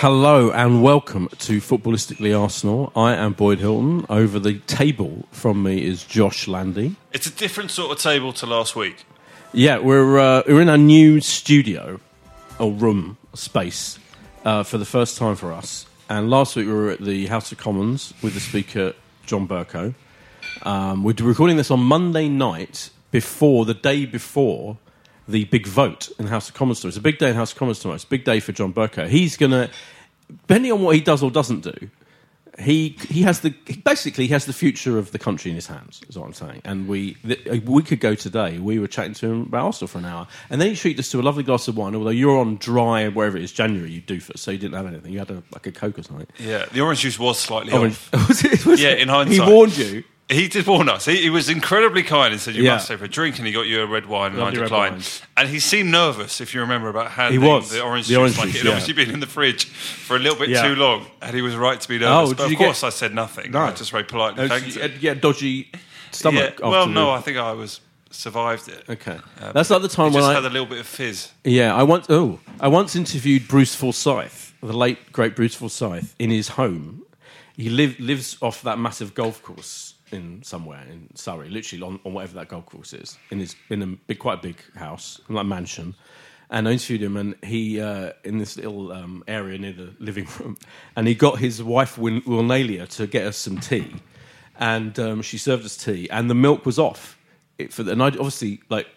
Hello and welcome to Footballistically Arsenal. I am Boyd Hilton. Over the table from me is Josh Landy. It's a different sort of table to last week. Yeah, we're uh, we're in our new studio or room space uh, for the first time for us. And last week we were at the House of Commons with the Speaker John Bercow. Um, we're recording this on Monday night before the day before the big vote in the House of Commons tomorrow. It's a big day in the House of Commons tomorrow. It's a big day for John Bercow. He's going to, depending on what he does or doesn't do, he he has the basically he has the future of the country in his hands. Is what I'm saying. And we a week ago today we were chatting to him about Arsenal for an hour, and then he treated us to a lovely glass of wine. Although you're on dry wherever it is January, you doofus, so you didn't have anything. You had a, like a coke or something. Yeah, the orange juice was slightly Orange- off. Was it- was Yeah, it? in hindsight. he warned you. He did warn us. He, he was incredibly kind and said, You Yeah. must have a drink, and he got you a red wine, and I declined. And he seemed nervous, if you remember, about handing was. the orange The juice. orange like juice, it had yeah. obviously been in the fridge for a little bit Yeah. too long, and he was right to be Oh, nervous. did but of you get- course, I said nothing. I just very politely Uh, thanked him. had- dodgy stomach. Yeah, well, no, the- I think I was survived it. Okay, Uh, that's like the time when just I had a little bit of fizz. Yeah, I once oh, I once interviewed Bruce Forsyth, the late great Bruce Forsyth, in his home. He live, lives off that massive golf course in somewhere in Surrey, literally on, on whatever that golf course is. In his in a big, quite a big house, like mansion. And I interviewed him, and he uh, in this little um, area near the living room, and he got his wife Win- to get us some tea, and um, she served us tea, and the milk was off. It, for the, and I obviously like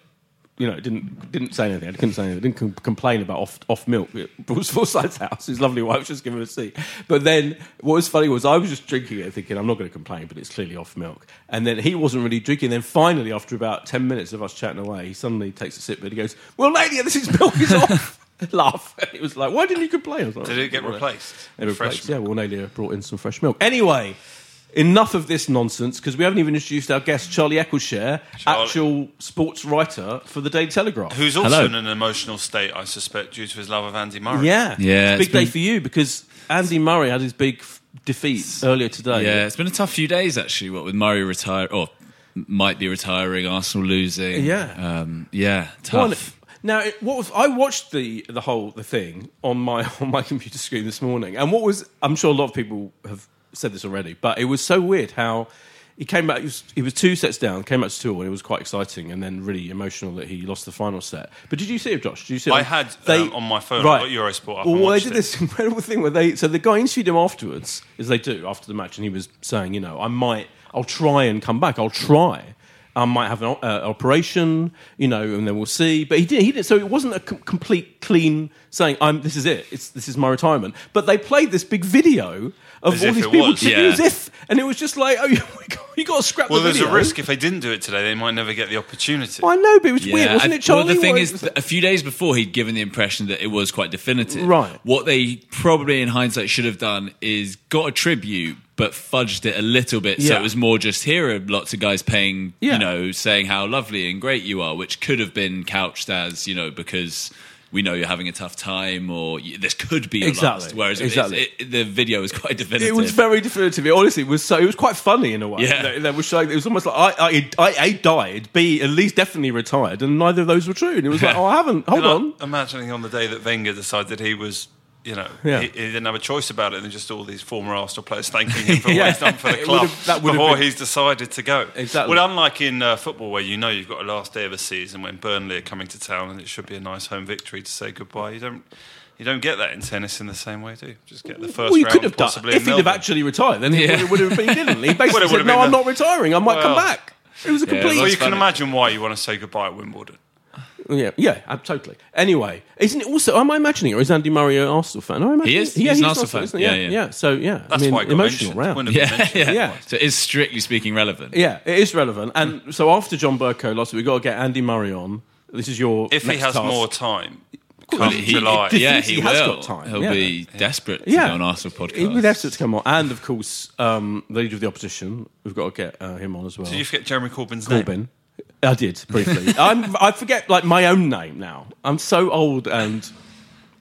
you know, didn't didn't say anything. I couldn't say anything. Didn't com- complain about off off milk. It was Forsyth's house. His lovely wife was just giving him a seat. But then what was funny was I was just drinking it, thinking I'm not going to complain, but it's clearly off milk. And then he wasn't really drinking. Then finally, after about ten minutes of us chatting away, he suddenly takes a sip, and he goes, "Well, lady, this is milk is off." Laugh. It was like, why didn't you complain? I was like, Did it get "Well, replaced? With replaced. fresh Yeah, well, Nalia brought in some fresh milk. Anyway, enough of this nonsense because we haven't even introduced our guest, Charlie Eccleshare, Charlie. actual sports writer for the Daily Telegraph. Who's also Hello. in an emotional state, I suspect, due to his love of Andy Murray. Yeah, Yeah, It's a big it's been- day for you because Andy Murray had his big f- defeat earlier today. Yeah, it's been a tough few days actually. What with Murray retire or might be retiring, Arsenal losing. Yeah. um, yeah, Well, tough. Now, it- what was, I watched the the whole the thing on my on my computer screen this morning, and what was I'm sure a lot of people have said this already, but it was so weird how he came back. He was, he was two sets down, came back to two, and it was quite exciting, and then really emotional that he lost the final set. But did you see it, Josh? Did you see it? I had, um, on my phone, I got Eurosport up Well, they did it. this incredible thing where they so the guy interviewed him afterwards, as they do after the match, and he was saying, you know, I might, I'll try and come back, I'll try. I might have an uh, operation, you know, and then we'll see. But he did. He did. So it wasn't a com- complete clean saying, "I'm. This is it. It's this is my retirement." But they played this big video of As all if these it people was. kicking Yeah. as if, and it was just like, "Oh, you got, you got to scrap Well, the there's video." a risk if they didn't do it today, they might never get the opportunity. Well, I know, but it was weird, wasn't I- it, Charlie? Well, the thing Where is, it was- a few days before, he'd given the impression that it was quite definitive. Right. What they probably, in hindsight, should have done is got a tribute, but fudged it a little bit, so Yeah. it was more just here are lots of guys paying, Yeah. you know, saying how lovely and great you are, which could have been couched as, you know, because. We know you're having a tough time, or this could be your Exactly. last. Whereas it- Exactly. it, it, the video was quite definitive. It was very definitive. It honestly was so. It was quite funny in a way. Yeah. They, they were showing. It was almost like I, I, I, A died, B at least definitely retired, and neither of those were true. And it was like, oh, I haven't. Hold And I- on. Imagining on the day that Wenger decided he was, you know, Yeah. he, he didn't have a choice about it than just all these former Arsenal players thanking him for Yeah. what he's done for the club would've- before been- he's decided to go. Exactly. Well, unlike in uh, football where you know you've got a last day of a season when Burnley are coming to town and it should be a nice home victory to say goodbye. You don't. You don't get that in tennis in the same way, do you? Just get the first Well, you round could have done if he'd have actually retired. Then it would have been. He didn't. He basically Well, said, "No, I'm not retiring. I might come back." It was a complete. Well, you can imagine why you want to say goodbye at Wimbledon. Yeah, yeah, uh, totally. Anyway, isn't it also? Am I imagining, or is Andy Murray an Arsenal fan? Am I imagining? He is. Yeah, He's an an Arsenal fan. isn't he? Yeah, yeah, yeah. So yeah, That's I mean, why it got emotional mentioned. round. Wouldn't have been Yeah, mentioned. yeah. Yeah. So it is strictly speaking relevant. Yeah, it is relevant. And so after John Bercow lost, we've got to get Andy Murray on. This is your If he next has task. more time, Well, come he- July. he- yeah, he he, has will. got time, He'll yeah. be desperate to Yeah, go on Arsenal podcast. He would have to come on, and of course, um, the leader of the opposition. We've got to get uh, him on as well. Did you forget Jeremy Corbyn's name? Corbyn. I did briefly. I'm, I forget like my own name now. I'm so old and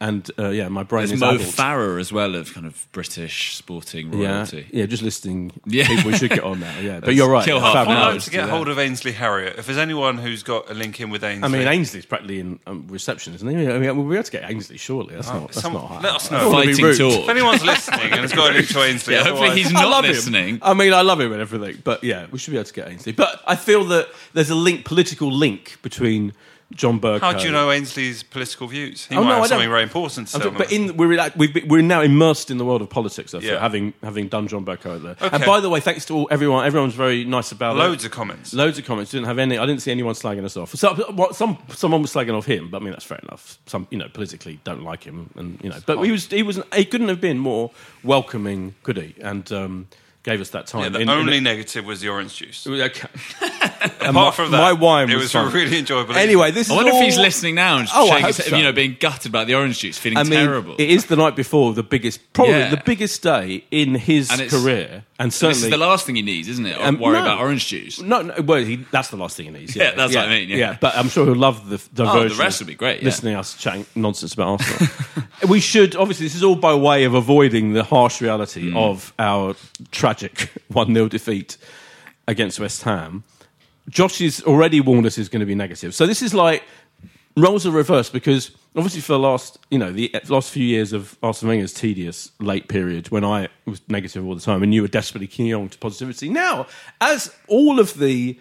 and uh, yeah, my brain There's is Mo adult. Farah as well of kind of British sporting Yeah, royalty. yeah, just listing Yeah. people we should get on now. Yeah, but you're right. kill half I'd hour like to get hold of Ainsley Harriott. If there's anyone who's got a link in with Ainsley, I mean, Ainsley's practically in um, reception, isn't he? I mean, we'll be able to get Ainsley, surely. That's not. That's some- not hard. let us know. don't wanna be Fighting talk. if anyone's listening and has got a link to Ainsley, Yeah, hopefully otherwise- he's I not love listening. him. I mean, I love him and everything, but yeah, we should be able to get Ainsley. But I feel that there's a link, political link between John Burke. How do you know Ainsley's political views? He Oh, might no, have I something don't- very important to tell but in, we're, been- we're now immersed in the world of politics, I feel, Yeah. having having done John Bercow there. Okay. And by the way, thanks to all, everyone. Everyone's very nice about Loads it. of comments. Loads of comments. Didn't have any. I didn't see anyone slagging us off. So, what, some someone was slagging off him, but I mean that's fair enough. Some you know politically don't like him, and you know, but he was he was he couldn't have been more welcoming, could he? And um, gave us that time. Yeah, the In- in- only negative was the orange juice. Okay. Apart from that, my wine it was was, really enjoyable. Anyway, this I is wonder all- if he's listening now and Oh, I his so. you know, being gutted about the orange juice, feeling I mean, terrible. it is the night before the biggest, probably Yeah. the biggest day in his And career, and this certainly is the last thing he needs, isn't it? Or Um, worry no. about orange juice. No, no well, he, that's the last thing he needs. Yeah, Yeah, that's what I mean, yeah. but I'm sure he'll love the diversion. The rest would be great, yeah. Listening to us chatting nonsense about Arsenal. we should obviously this is all by way of avoiding the harsh reality Hmm. of our tragic one 0 defeat against West Ham. Josh has already warned us is going to be negative. So this is like roles are reversed because obviously for the last you know the last few years of Arsene Wenger's tedious late period when I was negative all the time and you were desperately clinging on to positivity. Now, as all of the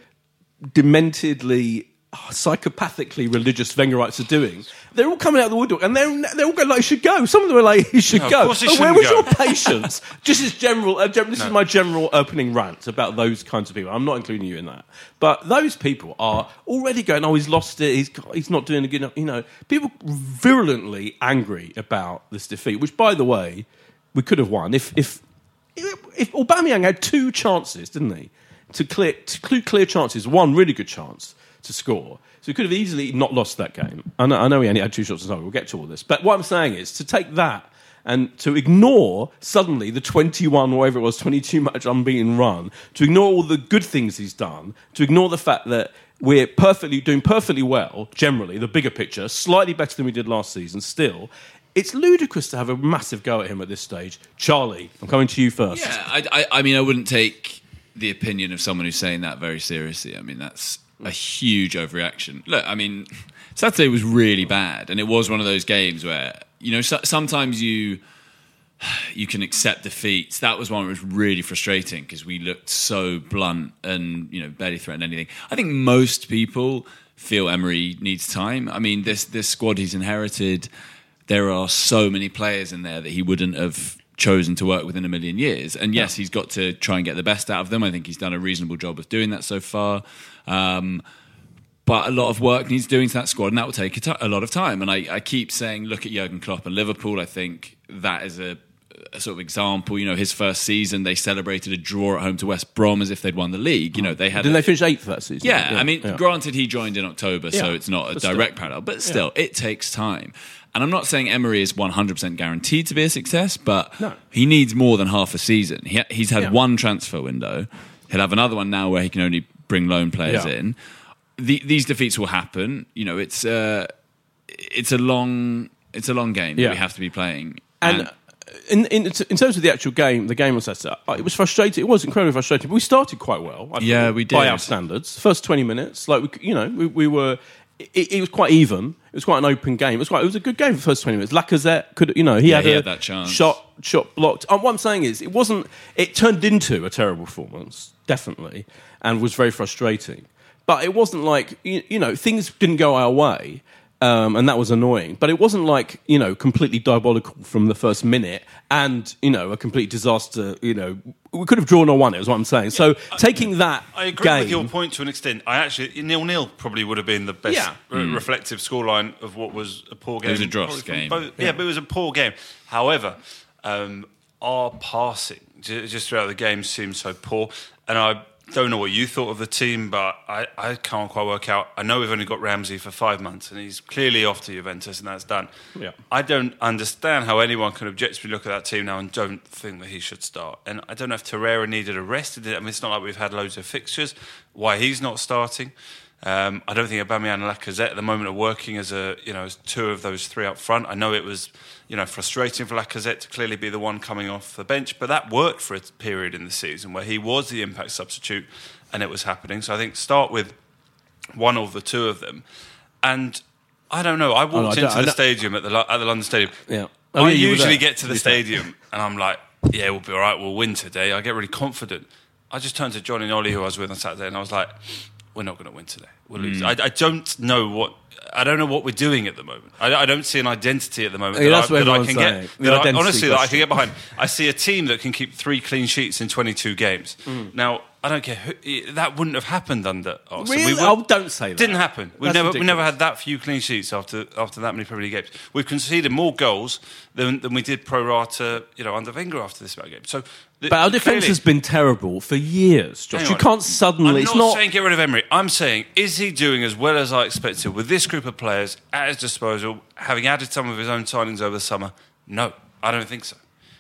dementedly psychopathically religious Wengerites are doing, they're all coming out of the woodwork and they're they're all going like he should go. Some of them are like he should No, go. he where was go. your patience? Just as general, uh, gen- this is my general opening rant about those kinds of people. I'm not including you in that, but those people are already going. Oh, he's lost it. He's he's not doing a good enough. You know, people virulently angry about this defeat. Which, by the way, we could have won if if if Aubameyang had two chances, didn't he? To clear to clear chances, one really good chance to score. So he could have easily not lost that game. I know, I know he only had two shots on target. We'll get to all this. But what I'm saying is to take that and to ignore suddenly the 21, whatever it was, 22 match unbeaten run, to ignore all the good things he's done, to ignore the fact that we're perfectly doing perfectly well, generally, the bigger picture, slightly better than we did last season still. It's ludicrous to have a massive go at him at this stage. Charlie, I'm coming to you first. Yeah, I, I, I mean, I wouldn't take the opinion of someone who's saying that very seriously. I mean, that's a huge overreaction. Look, I mean, Saturday was really bad, and it was one of those games where you know so, sometimes you you can accept defeats. That was one that was really frustrating because we looked so blunt and you know barely threatened anything. I think most people feel Emery needs time. I mean, this this squad he's inherited, there are so many players in there that he wouldn't have chosen to work with in a million years. And yes, he's got to try and get the best out of them. I think he's done a reasonable job of doing that so far. Um, but a lot of work needs doing to that squad, and that will take a, lot of time. And I, I keep saying, look at Jurgen Klopp and Liverpool. I think that is a, a sort of example. You know, his first season, they celebrated a draw at home to West Brom as if they'd won the league. You know, they had Didn't they finish eighth that season? yeah, I mean, yeah. granted, he joined in October, so Yeah, it's not a but still. direct parallel, but still, it takes time. And I'm not saying Emery is 100% guaranteed to be a success, but No. he needs more than half a season. He, he's had Yeah. one transfer window. He'll have another one now where he can only bring loan players Yeah. in. The, these defeats will happen. You know, it's uh, it's a long it's a long game Yeah. that we have to be playing. And in, in in terms of the actual game, the game was set up. It was frustrating. It was incredibly frustrating. But we started quite well. I Yeah, thought, we by our standards. First twenty minutes, like we, you know, we, we were. It, it was quite even. It was quite an open game. It was quite. It was a good game for the first twenty minutes. Lacazette could, you know, he Yeah, had he a had that chance. shot, shot blocked. Um, what I'm saying is, it wasn't. It turned into a terrible performance, definitely, and was very frustrating. But it wasn't like you, you know things didn't go our way. Um, and that was annoying. But it wasn't like you know completely diabolical from the first minute, and you know a complete disaster. You know we could have drawn or won it. Is what I'm saying. So taking that I agree game, with your point to an extent. I actually nil nil probably would have been the best Yeah. re- reflective scoreline of what was a poor game. It was a dross game. both- yeah. but it was a poor game. However, um, our passing just throughout the game seemed so poor, and I don't know what you thought of the team, but I, I can't quite work out. I know we've only got Ramsey for five months, and he's clearly off to Juventus, and that's done. Yeah. I don't understand how anyone can objectively look at that team now and don't think that he should start. And I don't know if Torreira needed a rest. In it. I mean, it's not like we've had loads of fixtures. Why he's not starting? Um, I don't think Aubameyang and Lacazette at the moment are working as a you know as two of those three up front. I know it was you know frustrating for Lacazette to clearly be the one coming off the bench, but that worked for a period in the season where he was the impact substitute, and it was happening. So I think start with one or the two of them, and I don't know. I walked Oh, no, I into the stadium at the at the London Stadium. Yeah. Oh, I yeah, usually get to the stadium and I'm like, yeah, we'll be all right. We'll win today. I get really confident. I just turned to Johnny and Ollie, who I was with on Saturday, and I was like, we're not going to win today. We'll lose. I, I don't know what. I don't know what we're doing at the moment. I, I don't see an identity at the moment Yeah, that, that's I, what that I can saying. get. The That I, identity honestly, that I can get behind. I see a team that can keep three clean sheets in 22 games. Mm. Now, I don't care. Who, that wouldn't have happened under Arsenal. Really? would- Oh, don't say that. Didn't happen. We've That's never, we never had that few clean sheets after after that many Premier League games. We've conceded more goals than, than we did pro rata, you know, under Wenger after this about game. So, the- But our defence has been terrible for years, Josh. You on. can't suddenly. I'm it's not, saying get rid of Emery. I'm saying is he doing as well as I expected with this group of players at his disposal, having added some of his own signings over the summer? No, I don't think so.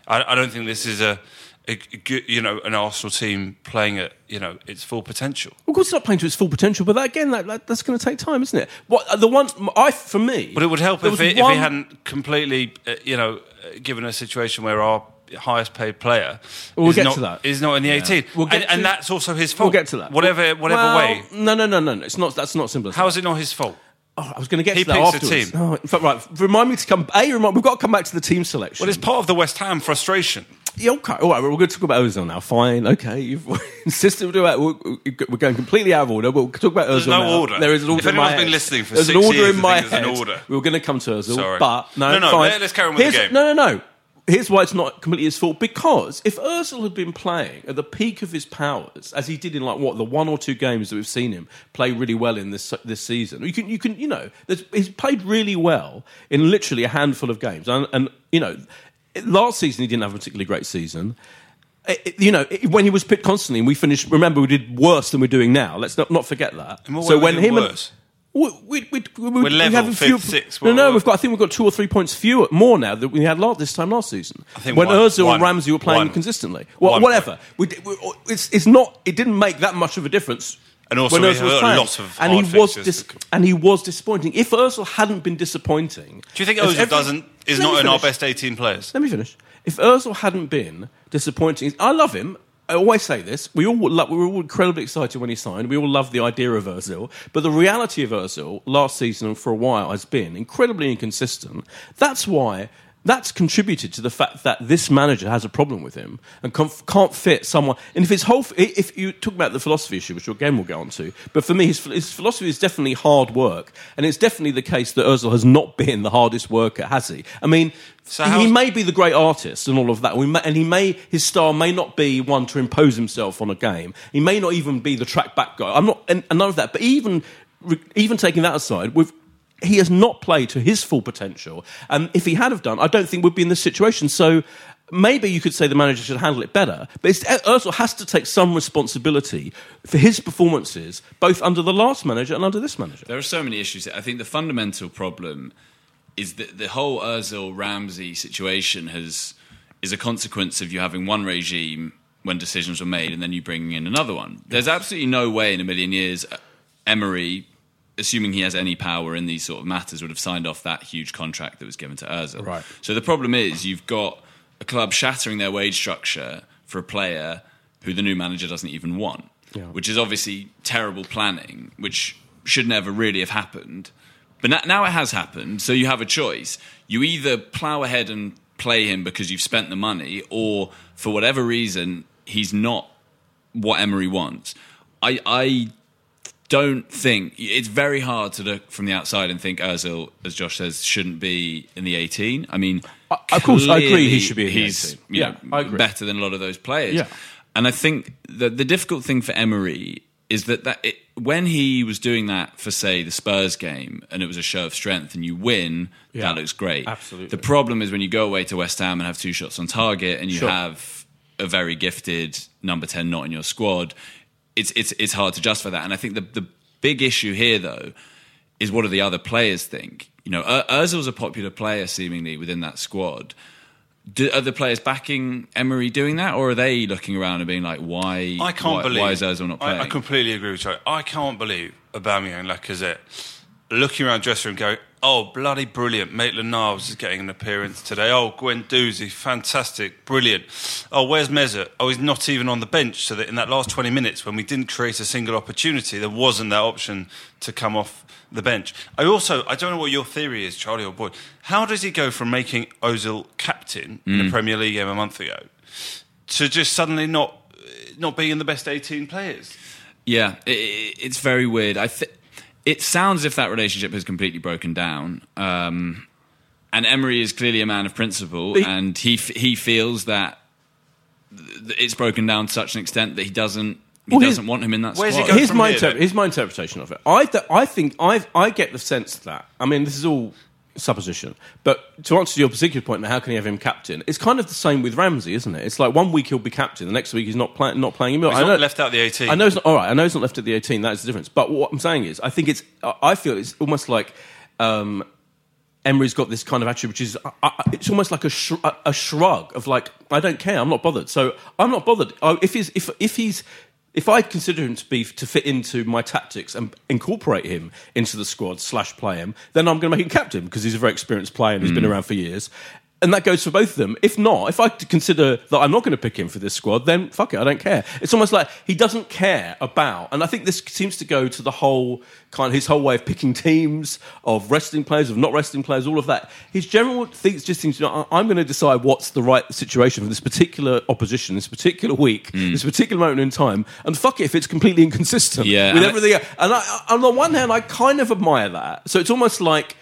I, I don't think this is a, a good, you know, an Arsenal team playing at you know its full potential. Of course, it's not playing to its full potential, but that, again, that, that, that's going to take time, isn't it? What the one I for me, But it would help if was he, if he hadn't completely, uh, you know, uh, given a situation where our highest paid player We'll is, get not, to that. is not in the 18. We'll get and, and that's also his fault. We'll get to that. Whatever, whatever Well, way. No, no, no, no. It's not. That's not simple. How that. is it not his fault? Oh, I was going to get He to that afterwards. team. No, in fact, right. Remind me to come. A, remind, we've got to come back to the team selection. Well, it's part of the West Ham frustration. Yeah, okay. All right, we're going to talk about Ozil now. Fine. Okay. You've insisted we do that. We're, going completely out of order. We'll talk about Ozil There's no now. order. There is an order If in my anyone's been head. listening for There's six an order years, in my think there's an order. We were going to come to Ozil, Sorry. but no, No, no, fine. let- let's carry on with the game. No, no, no. Here's why it's not completely his fault. Because if Ozil had been playing at the peak of his powers, as he did in like what the one or two games that we've seen him play really well in this this season, you can you can you know he's played really well in literally a handful of games, and, and you know last season he didn't have a particularly great season. It- you know, it- when he was picked constantly, and we finished. Remember, we did worse than we're doing now. Let's not, not forget that. so when him worse? We, we, we, we, We're level, have a few, fifth, sixth, No, no, we've got. I think we've got two or three points fewer, more now than we had last this time last season. I think when one- and Ramsey were playing one- consistently. Well, one whatever. We, did- we, it's, it's not. It didn't make that much of a difference. And also when we Ozil have was a playing. lot of and hard he was fixtures dis- to- and he was disappointing. If Özil hadn't been disappointing, Do you think as Ozil every- doesn't is Let me not in our finish. best 18 players? Let me finish. If Özil hadn't been disappointing, I love him. I always say this. We all lo- we were all incredibly excited when he signed. We all loved the idea of Özil. But the reality of Özil last season and for a while has been incredibly inconsistent. That's why That's contributed to the fact that this manager has a problem with him and can't, can't fit someone. And if his whole, if you talk about the philosophy issue, which again we'll get on to, but for me, his, his philosophy is definitely hard work, and it's definitely the case that Özil has not been the hardest worker, has he? I mean, So he may be the great artist and all of that, may, and he may his style may not be one to impose himself on a game. He may not even be the track back guy. I'm not, and, and none of that. But even even taking that aside, with he has not played to his full potential, and if he had have done, I don't think we'd be in this situation. So. Maybe you could say the manager should handle it better, but it's, Özil has to take some responsibility for his performances, both under the last manager and under this manager. There are so many issues. I think the fundamental problem is that the whole Özil Ramsey situation has is a consequence of you having one regime when decisions were made, and then you bringing in another one. There's absolutely no way in a million years uh, Emery, assuming he has any power in these sort of matters, would have signed off that huge contract that was given to Özil. Right. So the problem is you've got a club shattering their wage structure for a player who the new manager doesn't even want, Yeah. which is obviously terrible planning, which should never really have happened. But now, now it has happened, so you have a choice. You either plough ahead and play him because you've spent the money, or for whatever reason, he's not what Emery wants. I, I don't think it's very hard to look from the outside and think Özil, as Josh says, shouldn't be in the 18. I mean, I- of course, I agree he should be he's, 18. Yeah, know, I agree. better than a lot of those players. Yeah. And I think that the difficult thing for Emery is that, that it, when he was doing that for say the Spurs game and it was a show of strength and you win, Yeah, that looks great. absolutely. The problem is when you go away to West Ham and have two shots on target and you Sure. have a very gifted number ten not in your squad, it's it's it's hard to justify that. And I think the the big issue here though is what do the other players think? You know, Ur- Özil's a popular player seemingly within that squad. Do, are the players backing Emery doing that, or are they looking around and being like, "Why? I can't why, believe. why is Özil not playing?" I, I completely agree with you. I can't believe Aubameyang and Lacazette looking around the dressing room going, "Oh, bloody brilliant! Maitland Niles is getting an appearance today. Oh, Guendouzi, fantastic, brilliant. Oh, where's Mesut? Oh, he's not even on the bench. So that in that last twenty minutes, when we didn't create a single opportunity, there wasn't that option to come off." The bench. I also, I don't know what your theory is, Charlie or Boyd. How does he go from making Ozil captain in Mm. the Premier League game a month ago to just suddenly not not being in the best 18 players. Yeah, it, it- it's very weird. I th- it sounds as if that relationship has completely broken down. Um, and Emery is clearly a man of principle, He- and he f- he feels that th- it's broken down to such an extent that he doesn't he Well, doesn't want him in that where's he squad. here's my here, inter- here's my interpretation of it. I th- I think I I get the sense that I mean this is all supposition, but to answer your particular point, how can you have him captain? It's kind of the same with Ramsey, isn't it? It's like one week he'll be captain, the next week he's not playing not playing him. He's I not left out the 18. I know it's not, all right. I know it's not left at the 18. That is the difference. But what I'm saying is, I think it's. I- I feel it's almost like. Um, Emery's got this kind of attitude, which is uh, uh, it's almost like a, sh- a, shrug of like I don't care, I'm not bothered. So I'm not bothered. Uh, if he's if if he's if I consider him to be to fit into my tactics and incorporate him into the squad slash play him, then I'm going to make him captain because he's a very experienced player and he's been mm. around for years. And that goes for both of them. If not, if I consider that I'm not going to pick him for this squad, then fuck it, I don't care. It's almost like he doesn't care about, and I think this seems to go to the whole kind of his whole way of picking teams, of resting players, of not resting players, all of that. His general things just seems to, know, I'm going to decide what's the right situation for this particular opposition, this particular week, hmm. this particular moment in time, and fuck it if it's completely inconsistent Yeah, with everything. else. And I- on the one hand, I kind of admire that. So it's almost like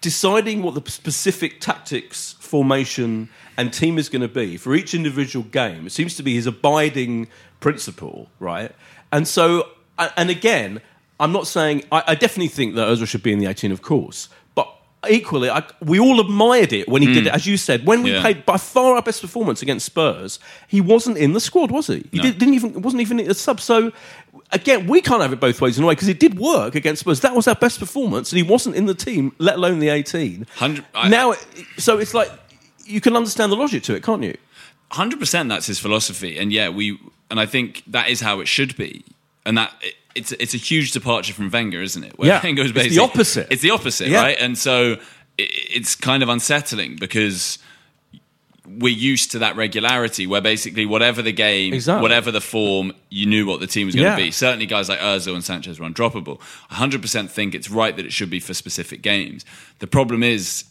deciding what the specific tactics, formation, and team is going to be for each individual game. It seems to be his abiding principle, right? And so, and again, I'm not saying I, I definitely think that Ozil should be in the 18, of course, but equally, I, we all admired it when he did hmm. it, as you said, when we Yeah. played by far our best performance against Spurs. He wasn't in the squad, was he? He No. did, didn't even wasn't even a sub. So again, we can't have it both ways in a way because it did work against Spurs. That was our best performance, and he wasn't in the team, let alone the 18. Hundred- I- now, so it's like you can understand the logic to it, can't you? hundred percent that's his philosophy and yeah we and i think that is how it should be and that it, it's it's a huge departure from Wenger isn't it Where Yeah. Wenger's It's the opposite. it's the opposite Yeah. right and so it, it's kind of unsettling because we're used to that regularity where basically whatever the game Exactly. whatever the form you knew what the team was going Yeah. to be certainly guys like Ozil and Sanchez were undroppable 100% think it's right that it should be for specific games the problem is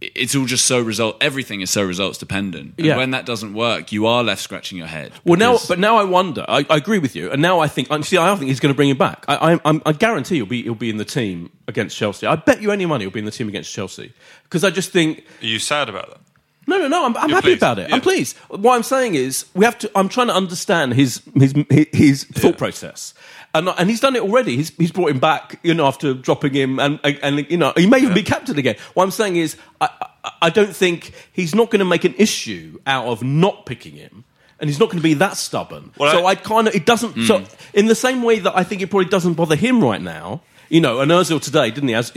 it's all just so result. Everything is so results dependent. And Yeah. when that doesn't work, you are left scratching your head. Well, now, but now I wonder. I, I agree with you, and now I think. I- See, I don't think he's going to bring him back. I, I, I'm, I guarantee he'll be he'll be in the team against Chelsea. I bet you any money he'll be in the team against Chelsea because I just think Are you sad about that? No, no, no. I'm, I'm happy pleased, about it. yeah. I'm pleased. What I'm saying is, we have to. I'm trying to understand his his his thought process, and and he's done it already. He's he's brought him back, you know, after dropping him, and and you know, he may even be captain again. What I'm saying is, I I, I don't think he's not going to make an issue out of not picking him. And he's not going to be that stubborn. Well, so I- I, kind of it doesn't. So hmm. in the same way that I think it probably doesn't bother him right now. You know, and Ozil today didn't he? Has,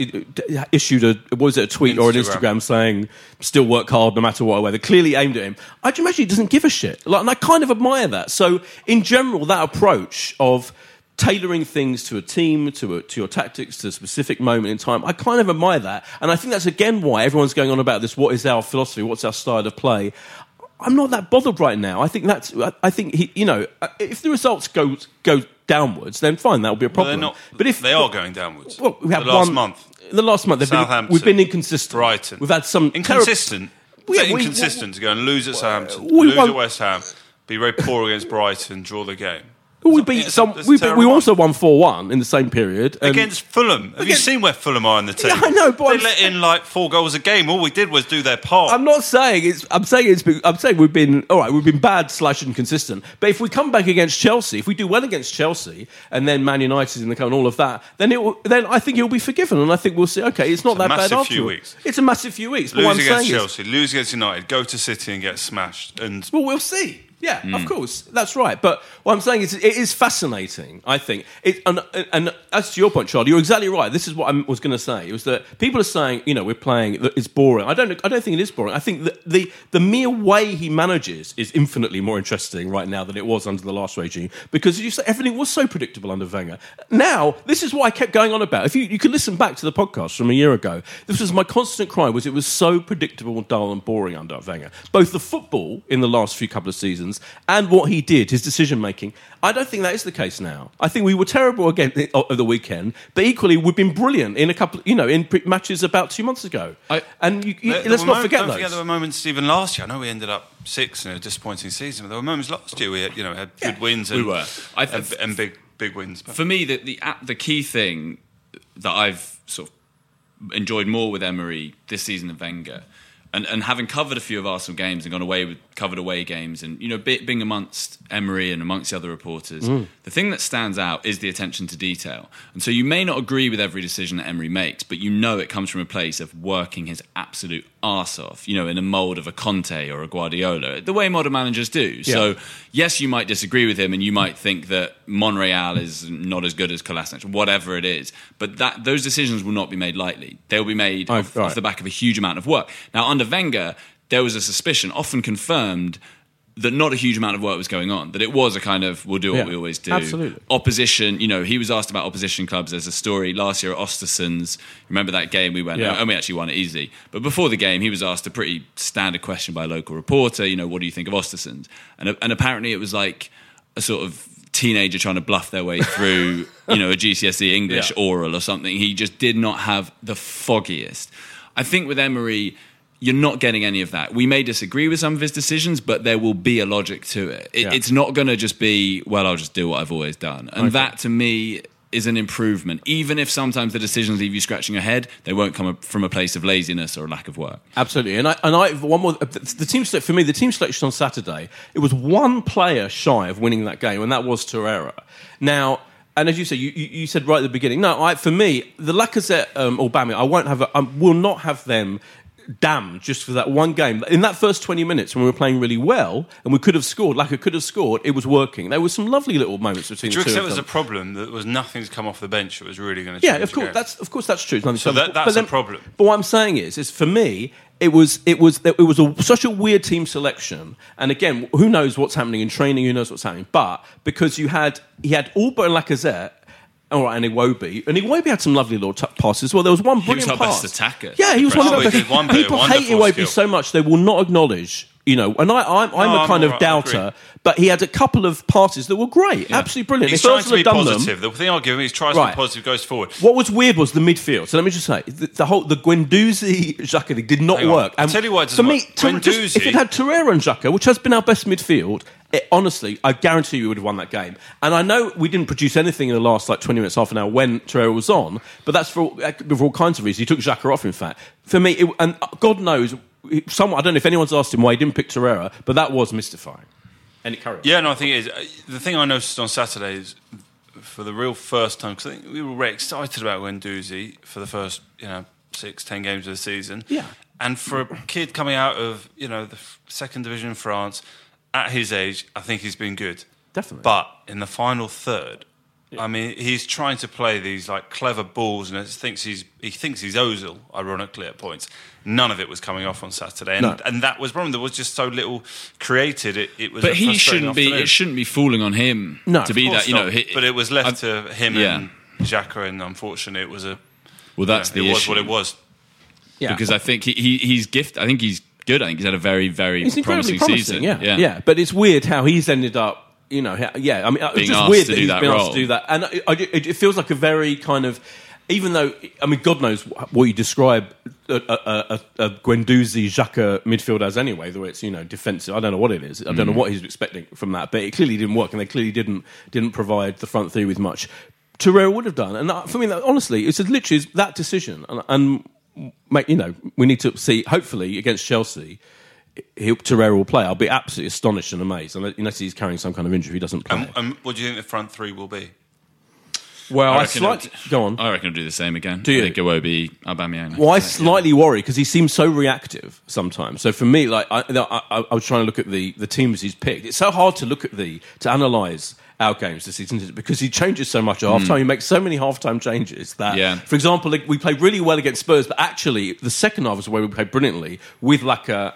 issued a was it a tweet or an Instagram. Instagram saying still work hard no matter what or whether clearly aimed at him i imagine he doesn't give a shit like, and i kind of admire that so in general that approach of tailoring things to a team to, a, to your tactics to a specific moment in time i kind of admire that and i think that's again why everyone's going on about this what is our philosophy what's our style of play I'm not that bothered right now. I think that's. I- think he. You know, uh, if the results go go downwards, then fine, that will be a Well, problem. they're not. but if they are going downwards. well, we have the last one, month, The last month, they've been, we've been inconsistent. Brighton. We've had some inconsistent. Well, yeah, Is it we- inconsistent to go and lose at Southampton, we lose at West Ham, be very poor against Brighton, draw the game. Well, we beat some. We, beat, we also won four one in the same period and- against Fulham. Have you Against- seen where Fulham are in the team? Yeah, I know, but they I'm let in like four goals a game. All we did was do their part. I'm not saying it's. I'm saying it's. been- I'm saying we've been all right. We've been bad slash inconsistent. But if we come back against Chelsea, if we do well against Chelsea, and then Man United in the cup and all of that, then it. Will, then I think he'll be forgiven, and I think we'll see. Okay, it's not that bad massive after few all. weeks. It's a massive few weeks. But lose what I'm against saying Chelsea, lose against United, go to City and get smashed. And well, we'll see. Yeah, Hmm. of course, that's right. But what I'm saying is, it is fascinating. I think it, and, and as to your point, Charlie, you're exactly right. This is what I was going to say. It was that people are saying, you know, we're playing. that It's boring. I don't. I don't think it is boring. I think that the the mere way he manages is infinitely more interesting right now than it was under the last regime because you say everything was so predictable under Wenger. Now, this is what I kept going on about. If you you could listen back to the podcast from a year ago, this was my constant cry was it was so predictable, dull, and boring under Wenger. Both the football in the last few couple of seasons and what he did, his decision making. I don't think that is the case now. I think we were terrible again of the weekend, but equally we've been brilliant in a couple, you know, in pre- matches about two months ago. I- and you, you- There- there let's were not mo- forget don't those. forget there were moments even last year. I know we ended up six in a disappointing season, but there were moments last year we had, you know, had good wins and, We were. I th- and, and big big wins. But for me, the, the the key thing that I've sort of enjoyed more with Emery this season than Wenger, and, and having covered a few of Arsenal games and gone away with covered away games, and you know, be, being amongst Emery and amongst the other reporters, mm. the thing that stands out is the attention to detail. And so you may not agree with every decision that Emery makes, but you know it comes from a place of working his absolute arse off, you know, in a mould of a Conte or a Guardiola, the way modern managers do. So yes, you might disagree with him, and you might think that Monreal is not as good as Kolasinac, whatever it is. But that those decisions will not be made lightly. They'll be made Oh, off, right. off the back of a huge amount of work. Now, under Wenger, there was a suspicion, often confirmed. That not a huge amount of work was going on. That it was a kind of we'll do what Yeah, we always do. absolutely. Opposition, you know, he was asked about opposition clubs. There's a story last year at Ostersund's. Remember that game we went, Yeah. and we actually won it easily. But before the game, he was asked a pretty standard question by a local reporter. You know, what do you think of Ostersund? And and apparently it was like a sort of teenager trying to bluff their way through, you know, a GCSE English Yeah. oral or something. He just did not have the foggiest. I think with Emery. You're not getting any of that. We may disagree with some of his decisions, but there will be a logic to it. it Yeah. It's not going to just be, well, I'll just do what I've always done. And that to me is an improvement. Even if sometimes the decisions leave you scratching your head, they won't come from a place of laziness or a lack of work. Absolutely, and I and I one more the team select for me the team selection on Saturday it was one player shy of winning that game, and that was Torreira. Now. And as you said, you, you, said right at the beginning. No, I, for me, the Lacazette um, or Aubameyang, I won't have. A, I will not have them damned just for that one game. In that first twenty minutes, when we were playing really well and we could have scored, like I could have scored, it was working. There were some lovely little moments between the two accept of there's a problem that there was nothing to come off the bench that was really going to Yeah, change of course. That's of course that's true. So that- that's a problem. But what I'm saying is, is for me, it was it was it was a, such a weird team selection. And again, who knows what's happening in training? Who knows what's happening? But because you had he had Auba and Lacazette. All right, and Iwobi. And Iwobi had some lovely little t- passes. Well, there was one was brilliant our pass. best attacker. Yeah, he was one of the best. did one People hate Iwobi skill. so much they will not acknowledge You know, and I, I'm, I'm No, a I'm kind of right, doubter, but he had a couple of passes that were great, absolutely brilliant. He's If trying to be done them- positive. The thing I'll give him, he's trying to be positive, goes forward. What was weird was the midfield. So let me just say, the, the whole the Guendouzi Xhaka thing did not Hang on. work. I'll tell you why it for doesn't me, work. Just- if it had Torreira and Xhaka, which has been our best midfield, it, honestly, I guarantee you would have won that game. And I know we didn't produce anything in the last like twenty minutes, half an hour when Torreira was on, but that's for, all- eh, for all kinds of reasons. He took Xhaka off, in fact. For me, it, and God knows, some, I don't know if anyone's asked him why he didn't pick Torreira, but that was mystifying. And it carried. Yeah, no, I think it is. Uh, The thing I noticed on Saturday is, for the real first time, because I think we were very excited about Guendouzi for the first, you know, six, ten games of the season. Yeah. And for a kid coming out of, you know, the second division in France, at his age, I think he's been good. Definitely. But in the final third, I mean, he's trying to play these like clever balls, and it thinks he's he thinks he's Ozil, ironically at points. None of it was coming off on Saturday, and, No. and that was the problem. There was just so little created. It, it was. a But he shouldn't be. It shouldn't be falling on him No, to be that. course You know, he- but it was left I- to him yeah. and Xhaka, and unfortunately, it was a. Well, that's you know, the it was what it was. Yeah. because I think he, he he's gift. I think he's good. I think he's had a very very It's incredibly promising, promising, season. yeah, yeah, But it's weird how he's ended up. You know, yeah. I mean, it's just weird to that he's that been asked to do that, and I, I, it, it feels like a very kind of. Even though, I mean, God knows what you describe a, a, a, a Guendouzi Xhaka midfield as anyway, whether it's you know defensive. I don't know what it is. I don't know what he's expecting from that, but it clearly didn't work, and they clearly didn't didn't provide the front three with much. Torreira would have done, and uh, for me, that, honestly, it's literally that decision, and, and mate, you know, we need to see. Hopefully, against Chelsea, he, Torreira will play. I'll be absolutely astonished and amazed unless unless he's carrying some kind of injury. He doesn't play. Um, um, what do you think the front three will be? well, I, I slightly it'll- go on. I reckon he'll do the same again. Do you? I think Iwobi, Aubameyang. Well, I slightly worry because he seems so reactive sometimes. So for me, like I, I, I was trying to look at the, the teams he's picked. It's so hard to look at the to analyze our games this season because he changes so much at half time. He makes so many half time changes that, Yeah. for example, like, we played really well against Spurs, but actually the second half was where we played brilliantly with Laka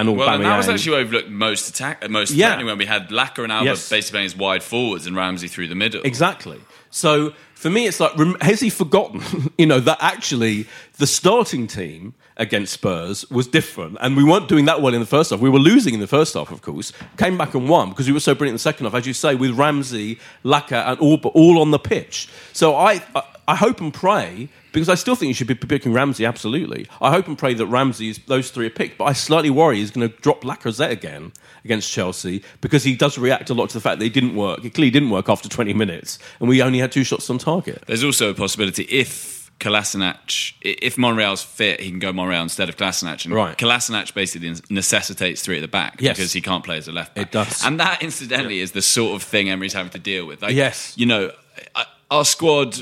and Aubameyang. Well, and that was actually where we've looked most attack, most Yeah. when we had Laka and Auba Yes. basically playing as wide forwards and Ramsey through the middle. Exactly. So for me, it's like, has he forgotten, you know, that actually the starting team against Spurs was different, and we weren't doing that well in the first half. We were losing in the first half, of course. Came back and won because we were so brilliant in the second half, as you say, with Ramsey, Laka, and Auba all on the pitch. So I, I, I hope and pray. Because I still think you should be picking Ramsey, absolutely. I hope and pray that Ramsey is those three are picked, but I slightly worry he's going to drop Lacazette again against Chelsea because he does react a lot to the fact that it didn't work. It clearly didn't work after 20 minutes, and we only had two shots on target. There's also a possibility if Kolasinac, if Monreal's fit, he can go Monreal instead of Kolasinac. And Right. Kolasinac basically necessitates three at the back Yes. because he can't play as a left back. It does. And that, incidentally, is the sort of thing Emery's having to deal with. Like, Yes. You know, our squad,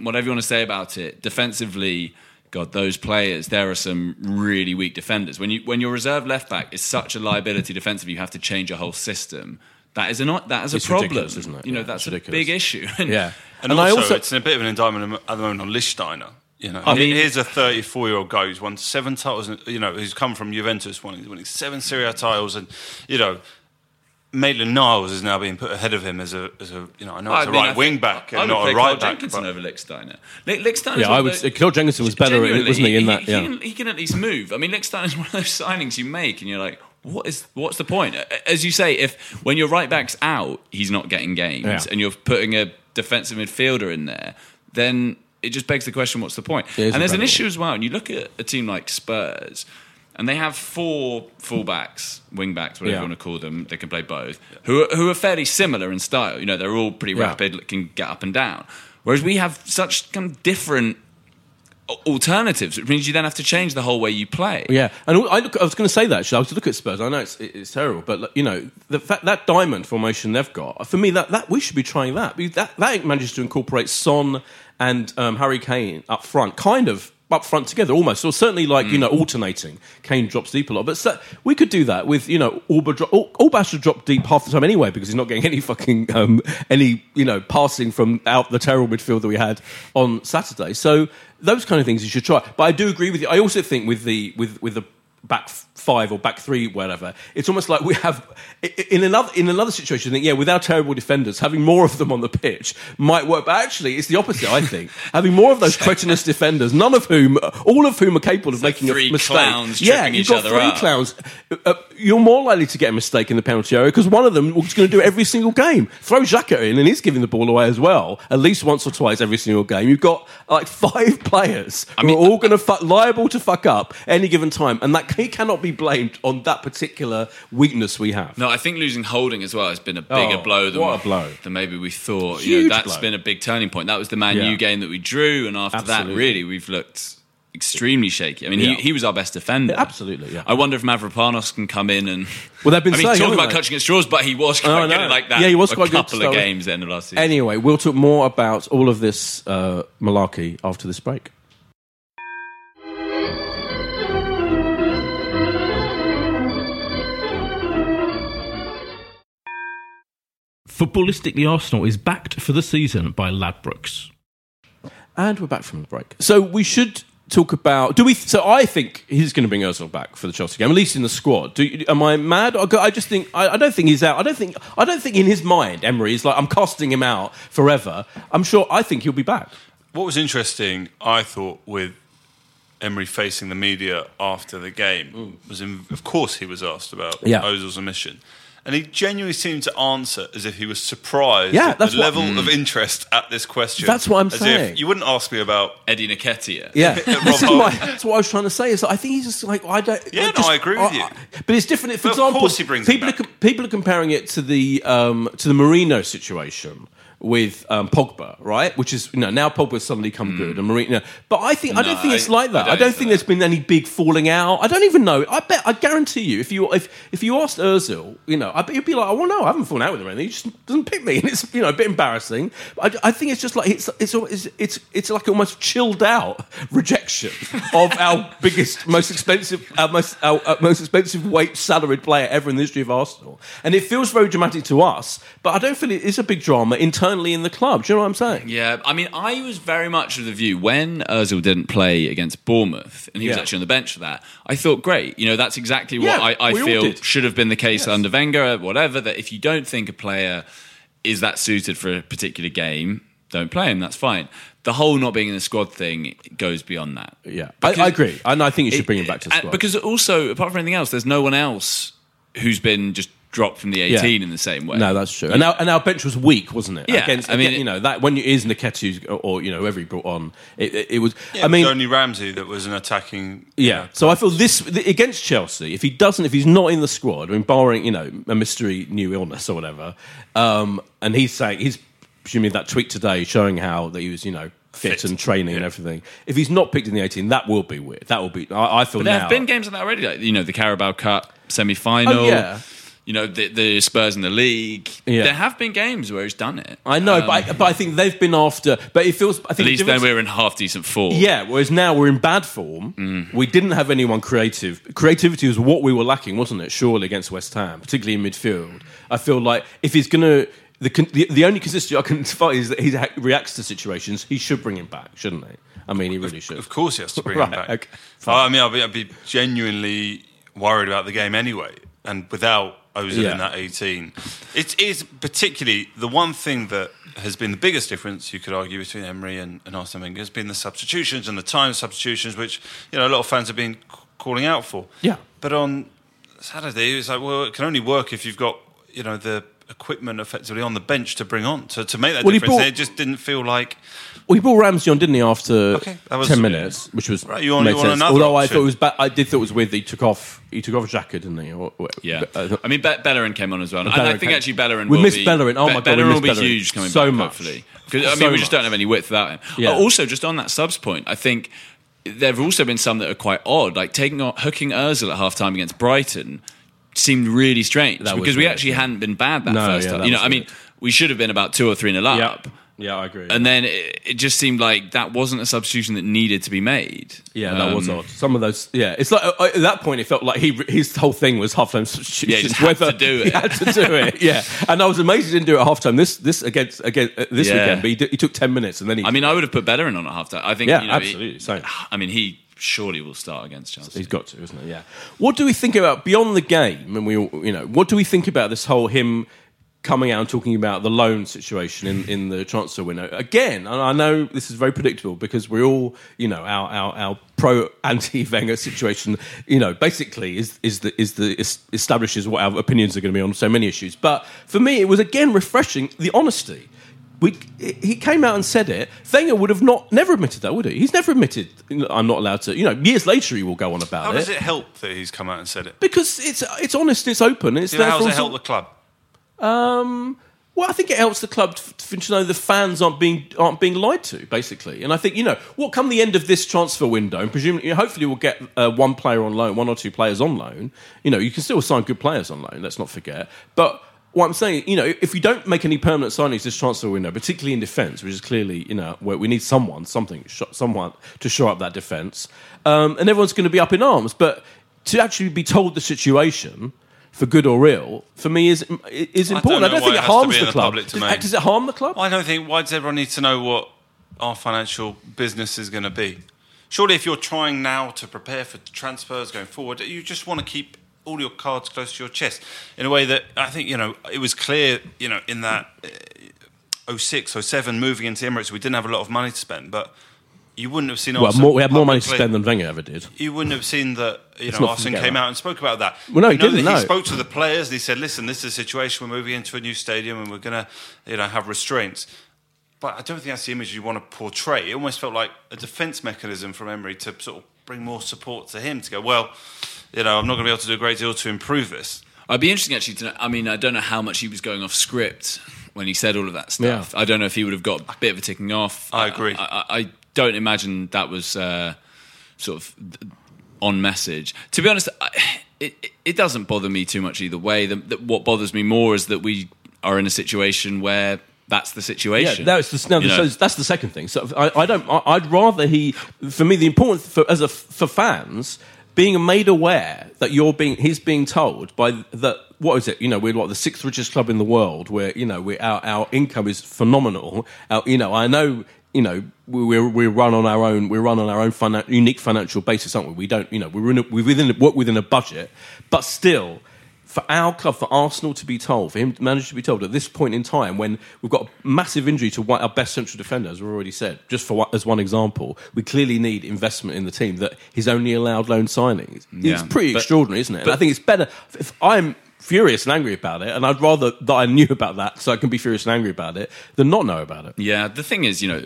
whatever you want to say about it, defensively. God, those players, there are some really weak defenders. When you when your reserve left back is such a liability defensively, you have to change your whole system. That is a not that is a It's problem, isn't it? You know, Yeah, that's a big issue. And, Yeah. And, And I also, also- it's a bit of an indictment at the moment on Lichtsteiner. You know, I mean- here's a 34 year old guy who's won seven titles. You know, who's come from Juventus, winning, winning seven Serie A titles, and you know, Maitland Niles is now being put ahead of him as a, as a you know, I know it's I a mean, right think- wing back I and not a right Carl back. Jenkinson but- over Lichtsteiner. Li- Lichtsteiner's Yeah, I would. those- say Carl Jenkinson was better, wasn't he? In that, he, yeah. can, he can at least move. I mean, Lichtsteiner's one of those signings you make, and you're like, what is what's the point? As you say, if when your right back's out, he's not getting games, Yeah. and you're putting a defensive midfielder in there, then it just begs the question: What's the point? It is And there's an issue as well. And you look at a team like Spurs. And they have four fullbacks, wingbacks, whatever Yeah. you want to call them. They can play both. Who are, who are fairly similar in style. You know, they're all pretty Yeah. rapid, can get up and down. Whereas we have such kind of different alternatives, which means you then have to change the whole way you play. Yeah, and I, look, I was going to say that. Actually, I was to look at Spurs. I know it's, it's terrible, but you know the fact that diamond formation they've got for me that, that we should be trying that. That that manages to incorporate Son and um, Harry Kane up front, kind of up front together almost, or certainly like you know alternating. Kane drops deep a lot, but so, we could do that with you know Auba. Dro- Al- Auba should drop deep half the time anyway because he's not getting any fucking um, any you know passing from out the terrible midfield that we had on Saturday. So those kind of things you should try. But I do agree with you. I also think with the with with the back five or back three, whatever. It's almost like we have i- i- in another in another situation. I think yeah, with our terrible defenders, having more of them on the pitch might work. But actually, it's the opposite. I think having more of those cretinous defenders, none of whom, all of whom are capable of making three a mistake. clowns yeah, you've each got other three up. clowns. Uh, you're more likely to get a mistake in the penalty area because one of them is going to do it every single game. Throw Xhaka in, and he's giving the ball away as well, at least once or twice every single game. You've got like five players who mean- are all going to fu- liable to fuck up any given time, and that he cannot be blamed on that particular weakness we have. No, I think losing Holding as well has been a bigger Oh, blow than what a blow. than maybe we thought. you Huge know, that's blow. been a big turning point. That was the Man Yeah. U game that we drew, and after Absolutely. that, really, we've looked extremely shaky. I mean, Yeah. he, he was our best defender. Yeah, absolutely, yeah. I wonder if Mavropanos can come in and. Well, they've been I mean, saying, talk about they? clutching at straws, but he was Oh, quite good like that. Yeah, he was quite good couple to of games at the end of last season. Anyway, we'll talk more about all of this uh, malarkey after this break. Footballistically Arsenal is backed for the season by Ladbrokes. And we're back from the break. So we should talk about. Do we? So I think he's going to bring Özil back for the Chelsea game, at least in the squad. Do, am I mad? I I just think I, I don't think he's out. I don't think. I don't think in his mind, Emery is like I'm casting him out forever. I'm sure. I think he'll be back. What was interesting, I thought, with Emery facing the media after the game mm. was, in, of course, he was asked about Yeah. Ozil's omission. And he genuinely seemed to answer as if he was surprised Yeah, at that's the what- level of interest at this question. That's what I'm as if saying. you wouldn't ask me about. Eddie Nketiah. Yeah, Rob this is my, that's what I was trying to say. Is that I think he's just like I don't. Yeah, no, just- I agree with you. but it's different. For But of example, course he brings people are, people are comparing it to the um, to the Mourinho situation with um, Pogba, right? Which is you know now Pogba's suddenly come good and Mourinho. But I think I don't think it's like that. I I don't don't, think that. there's been any big falling out. I don't even know. I bet I guarantee you if you if if you asked Özil, you know, I bet you'd be like, oh well, no, I haven't fallen out with him. He just doesn't pick me, and it's you know a bit embarrassing. But I, I think it's just like it's it's it's it's, it's like almost chilled out rejection of our biggest, most expensive, our most our, our most expensive weight salaried player ever in the history of Arsenal, and it feels very dramatic to us. But I don't feel it is a big drama internally in the club. Do you know what I'm saying? Yeah, I mean, I was very much of the view when Ozil didn't play against Bournemouth and he was Yeah. actually on the bench for that. I thought, great, you know, that's exactly what Yeah, I, I we all feel did. should have been the case Yes. under Wenger, whatever. That if you don't think a player is that suited for a particular game, don't play him. That's fine. The whole not being in the squad thing goes beyond that. Yeah, I, Because- I agree, and I think you should bring him back to the and- squad. Because also, apart from anything else, there's no one else who's been just dropped from the 18 in the same way. No, that's true. And our, and our bench was weak, wasn't it? Yeah, Against, I mean, again, you know that when it is Nketiah or, or you know whoever he brought on, it, it, it was. Yeah, I mean, it was only Ramsey that was an attacking. yeah. So I feel this th- against Chelsea. If he doesn't, if he's not in the squad, I mean, barring you know a mystery new illness or whatever, um, and he's saying he's presumably that tweet today showing how that he was you know fit, Fit. and training and everything. If he's not picked in the 18, that will be weird. That will be. I, I feel But there now. have been games like that already, like you know the Carabao Cup semi-final. Oh, yeah. You know the, the Spurs in the league. Yeah. There have been games where he's done it. I know, Um, but, I, but I think they've been after. But it feels. I think at the least then we're in half decent form. Yeah, whereas now we're in bad form. Mm. We didn't have anyone creative. Creativity was what we were lacking, wasn't it? Surely against West Ham, particularly in midfield. I feel like if he's going to. The, the, the only consistency I can find is that he reacts to situations. He should bring him back, shouldn't he? I mean, he really should. Of course, he has to bring Right, him back. okay, I mean, I'd be, I'd be genuinely worried about the game anyway, and without Ozil Yeah. in that 18, it is particularly the one thing that has been the biggest difference you could argue between Emery and, and Arsene Wenger has been the substitutions and the time substitutions, which you know a lot of fans have been calling out for. Yeah. but on Saturday, it's like well, it can only work if you've got you know the equipment effectively on the bench to bring on to, to make that Well, difference. brought- it just didn't feel like Well, he brought Ramsey on, didn't he? After Okay, was- ten minutes, which was Right, you want- made you want sense. another Although I thought it was, ba- I did thought it was weird. That he took off. He took off a jacket, didn't he? Or, or- Yeah, uh, I mean, Be- Bellerin came on as well, and I think came- actually Bellerin. We will missed be, Bellerin. Oh my God, Bellerin will be Bellerin. huge coming So back. much. Hopefully, 'Cause, I mean, So we just much. don't have any width without him. Yeah. Uh, also, just on that subs point, I think there have also been some that are quite odd, like taking on, hooking Özil at half time against Brighton seemed really strange That because we actually hadn't been bad that No, first yeah, time. that You know, I mean, weird. we should have been about two or three nil up. yeah, yeah, I agree. And then it, it just seemed like that wasn't a substitution that needed to be made. Yeah, that was Um, odd. Some of those, yeah, it's like uh, at that point it felt like he his whole thing was halftime substitutions. Yeah, he just had to do it, He had to do it. Yeah, and I was amazed he didn't do it at halftime. This this against again uh, this Yeah. weekend, but he, did, he took ten minutes and then he. I mean, I would have put Bellerin on at half time. I think. Yeah, you know, he- absolutely, same. I mean, he surely will start against Chelsea. He's got to, isn't it? Yeah. What do we think about beyond the game? And we, all- you know, what do we think about this whole him coming out and talking about the loan situation in, in the transfer window again? And I know this is very predictable because we're all, you know, our our, our pro anti Wenger situation, you know, basically is is the is the is, establishes what our opinions are going to be on so many issues. But for me, it was again refreshing the honesty. We, he came out and said it. Wenger would have not never admitted that, would he? He's never admitted. I'm not allowed to. You know, years later he will go on about How it How does it help that he's come out and said it? because it's it's honest, it's open, it's You know, how does it help the club? Um, well, I think it helps the club to, to know the fans aren't being aren't being lied to, basically. And I think you know what come the end of this transfer window, and presumably, hopefully, we'll get uh, one player on loan, one or two players on loan. You know, you can still sign good players on loan. Let's not forget. But what I'm saying, you know, if we don't make any permanent signings this transfer window, particularly in defence, which is clearly, you know, where we need someone, something, sh- someone to shore up that defence, um, and everyone's going to be up in arms. But to actually be told the situation. For good or ill, for me is is important. I don't don't, think it it harms the club. Does, does it harm the club? I don't think. Why does everyone need to know what our financial business is going to be? Surely, if you're trying now to prepare for transfers going forward, you just want to keep all your cards close to your chest in a way that I think you know it was clear. You know, in that uh, 06, 07 moving into Emirates, we didn't have a lot of money to spend, but you wouldn't have seen. Well, more, we had more money to spend than Wenger ever did. you wouldn't have seen that you know Arsene came that. out and spoke about that. Well, no, he didn't, no. He spoke to the players. and He said, "Listen, this is a situation. We're moving into a new stadium, and we're going to, you know, have restraints." But I don't think that's the image you want to portray. It almost felt like a defence mechanism from Emery to sort of bring more support to him to go. Well, you know, I'm not going to be able to do a great deal to improve this. I'd be interesting actually to know. I mean, I don't know how much he was going off script when he said all of that stuff. I don't know if he would have got a bit of a ticking off. I agree. I, I, I don't imagine that was uh, sort of on message. To be honest, I, it, it- it doesn't bother me too much either way. The, the, what bothers me more is that we are in a situation where that's the Yeah, situation. that's the, no, You know? so that's the second thing. So I, I don't. I, I'd rather he. For me, the important for as a for fans being made aware that you're being he's being told by that what is it? You know we're what the sixth richest club in the world. Where you know we our our income is phenomenal. Our, you know I know you know we- we're run on our own we're run on our own finan- unique financial basis aren't we? We don't you know we're in a, we're within work within a budget but still for our club, for Arsenal to be told, for him to manage to be told at this point in time when we've got a massive injury to one, our best central defender, as we've already said, just for one, as one example, we clearly need investment in the team that he's only allowed loan signings. Yeah. It's pretty But- extraordinary, isn't it? And but- I think it's better if I'm furious and angry about it, and I'd rather that I knew about that so I can be furious and angry about it than not know about it. Yeah, the thing is, you know,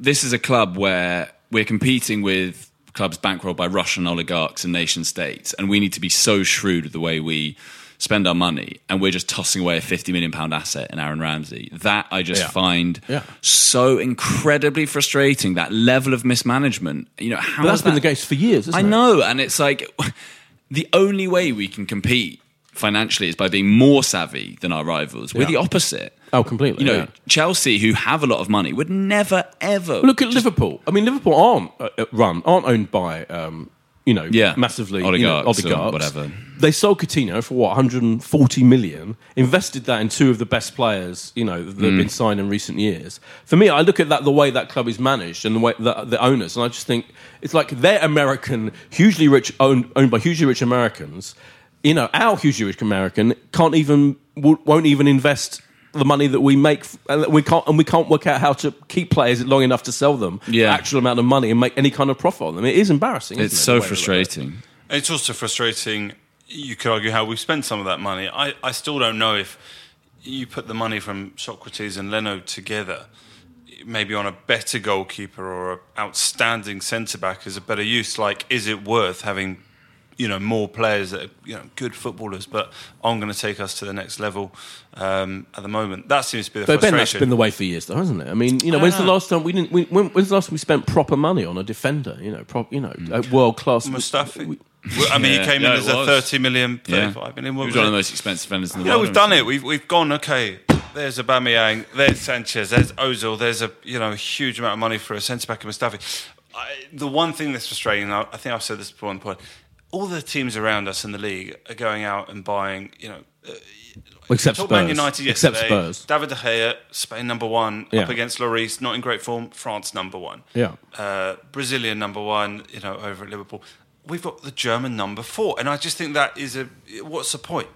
this is a club where we're competing with clubs bankrolled by Russian oligarchs and nation states, and we need to be so shrewd with the way we spend our money, and we're just tossing away a fifty million pound asset in Aaron Ramsey. That I just Yeah. find Yeah. so incredibly frustrating. That level of mismanagement. You know, how But that's is been the case for years, isn't I it? know, and it's like the only way we can compete financially is by being more savvy than our rivals. We're Yeah. the opposite. Oh, completely, You know, yeah. Chelsea, who have a lot of money, would never ever Look at Liverpool. I mean, Liverpool aren't uh, uh, run, aren't owned by, um, you know, Yeah. massively you know, Oligarchs or oligarchs. whatever. They sold Coutinho for what 140 million, invested that in two of the best players, you know, that Mm. have been signed in recent years. For me, I look at that the way that club is managed and the way the, the owners, and I just think it's like they're American, hugely rich, owned, owned by hugely rich Americans. You know, our hugely rich American can't even won't won't even invest the money that we make, and uh, we can't, and we can't work out how to keep players long enough to sell them for Yeah. actual amount of money and make any kind of profit on them. It is embarrassing. isn't It's it, so the way they look at it? frustrating. It's also frustrating. You could argue how we've spent some of that money. I, I still don't know if you put the money from Sokratis and Leno together, maybe on a better goalkeeper or an outstanding centre back is a better use. Like, is it worth having, you know, more players that are you know good footballers, but aren't going to take us to the next level um, at the moment? That seems to be the But Ben, that's frustration. been the way for years, though, hasn't it? I mean, you know, I when's the last time we didn't? We, when, when's the last time we spent proper money on a defender? You know, prop, you know, a world class Mustafi. Well, I mean, Yeah, he came yeah, in it as a was. 30 million, Yeah. 35 million. He was was one of the most expensive defenders in the You know, world. we've done it. We've we've gone. Okay, there's Aubameyang, there's Sanchez, there's Ozil, there's a you know a huge amount of money for a centre back in Mustafi. I, the one thing that's frustrating, I, I think I've said this before on the point. All the teams around us in the league are going out and buying, you know, uh, Except Spurs. Man United Except. Spurs. David De Gea, Spain number one, Yeah. up against Lloris, not in great form. France number one. Yeah. Uh, Brazilian number one, you know, over at Liverpool. We've got the German number four, and I just think that is a. What's the point?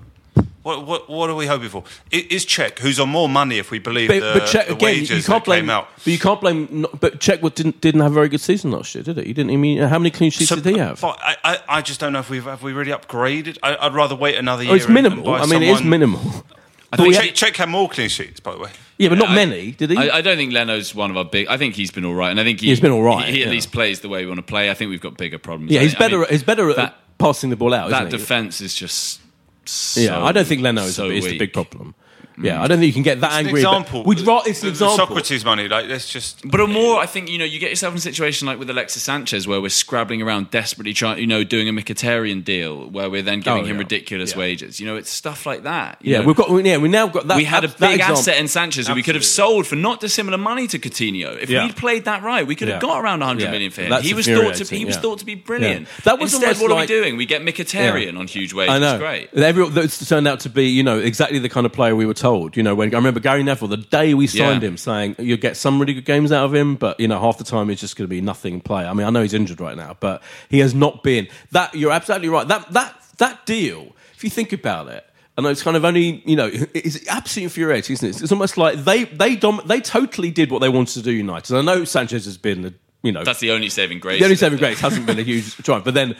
What what what are we hoping for? I- Is Cech, who's on more money if we believe But, the, but Cech, the again, you- wages you can't that came blame. out? But you can't blame. not- But Cech didn't didn't have a very good season last year, did it? He didn't. I mean, how many clean sheets So, did he have? I, I, I just don't know if we've have we really upgraded. I, I'd rather wait another year. Oh, it's and- and minimal. buy I mean, it is minimal. I But think we Cech, had- Cech had more clean sheets, by the way. yeah, but not I- many, did he? I, I don't think Leno's one of our big. I think he's been all right, and I think he, He's been all right, He, he at yeah. least plays the way we want to play. I think we've got bigger problems. yeah, I- he's I better. mean, he's better at that- passing the ball out. that isn't he? That defense is just. So, Yeah, I don't think Leno is, so is the big problem. Yeah, I don't think you can get that It's an angry. about- example. We'd ra- it's an the example. Sokratis money, like let's just. But a more, I think you know, you get yourself in a situation like with Alexis Sanchez, where we're scrabbling around desperately trying, you know, doing a Mkhitaryan deal, where we're then giving Oh, him yeah. ridiculous Yeah. wages. You know, it's stuff like that. you Yeah, know. we've got. Yeah, we now got that. we had a that- that big example- asset in Sanchez who we could have sold for not dissimilar money to Coutinho. If Yeah. we'd played that right, we could have Yeah. got around 100 Yeah. million for him. That's he was thought to infuriating, he was yeah. thought to be brilliant. Yeah. That was Instead, almost what are like- we doing? We get Mkhitaryan Yeah. on huge wages. I know. Great. Every, that's turned out to be, you know, exactly the kind of player we were told. You know, when I remember Gary Neville, the day we signed Yeah. him, saying you'll get some really good games out of him, but you know, half the time he's just going to be nothing play. I mean, I know he's injured right now, but he has not been that. You're absolutely right. That that that deal, if you think about it. And it's kind of only, you know, it's absolutely infuriating, isn't it? It's almost like they they dom- they totally did what they wanted to do. United. And I know Sanchez has been, you know, That's the only saving grace. the only saving grace hasn't been a huge triumph. But then,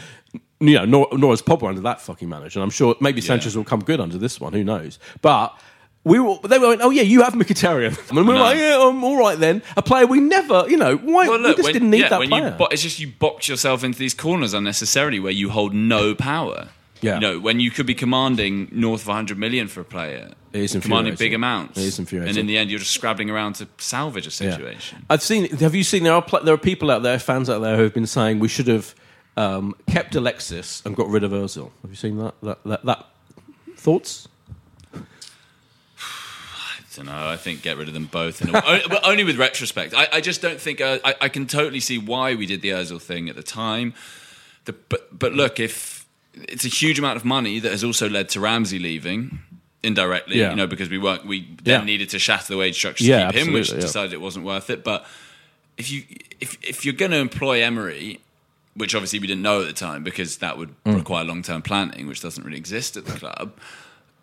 you know, nor, nor has Pogba under that fucking manager. And I'm sure maybe Sanchez will come good under this one. Who knows? But we were, they were like, oh yeah, you have Mkhitaryan. And we were No. like, yeah, I'm all right then. A player we never, you know, why Well, we look, just when, didn't need yeah, that when player. You bo- it's just you box yourself into these corners unnecessarily where you hold no power. Yeah. You know, when you could be commanding north of 100 million for a player, It is commanding infuriating. big amounts. It is infuriating. And in the end, you're just scrabbling around to salvage a Yeah. situation. I've seen. Have you seen? There are pl- there are people out there, fans out there, who have been saying we should have um, kept Alexis and got rid of Özil. Have you seen that? That, that, that thoughts? Don't know. I think get rid of them both, in a, o- but only with retrospect. I, I just don't think uh, I, I can totally see why we did the Özil thing at the time. The, but but look, if it's a huge amount of money that has also led to Ramsey leaving indirectly, Yeah. you know, because we weren't we then Yeah. needed to shatter the wage structure Yeah, keep him, which decided it wasn't worth it. But if you if if you're going to employ Emery. Which obviously we didn't know at the time because that would Mm. require long term planning, which doesn't really exist at the club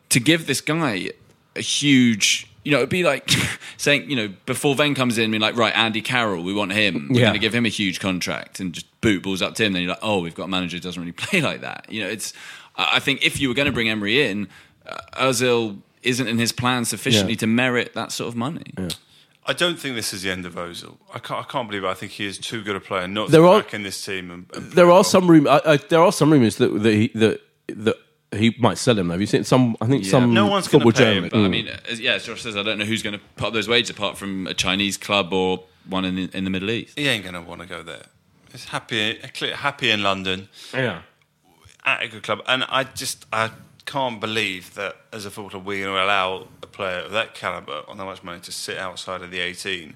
to give this guy a huge, you know, it'd be like saying, you know, before Ven comes in, being like, right, Andy Carroll, we want him. We're Yeah. going to give him a huge contract and just boot balls up to him. Then you're like, oh, we've got a manager who doesn't really play like that. You know, it's. I I think if you were going to bring Emery in, uh, Ozil isn't in his plan sufficiently Yeah. to merit that sort of money. I don't think this is the end of Ozil. I can't, I can't believe it. I think he is too good a player not to There be are- back in this team. And, and There are well. some room. I, I, there are some rumors that that he, that that he might sell him. Have you seen some? I think Yeah. some No one's gonna football pay him, journalist. But I Mm. mean, as, yeah, as Josh says, I don't know who's going to put up those wages apart from a Chinese club or one in the, in the Middle East. He ain't going to want to go there. He's happy, happy in London. yeah. at a good club, and I just I can't believe that as a footballer we're going to allow a player of that caliber on that much money to sit outside of the 18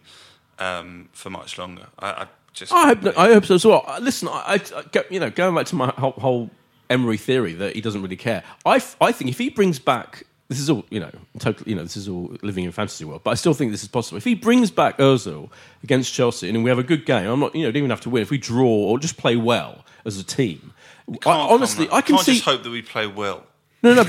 um, for much longer. I, I just I hope, I hope so as well. Uh, Listen, I, I, you know, going back to my whole, whole Emery theory that he doesn't really care. I, f- I think if he brings back, this is all, you know, totally, you know, this is all living in fantasy world, but I still think this is possible. If he brings back Özil against Chelsea and we have a good game, I'm not, you know, don't even have to win. If we draw or just play well as a team, I, honestly, I can can't see. just hope that we play well. No, no,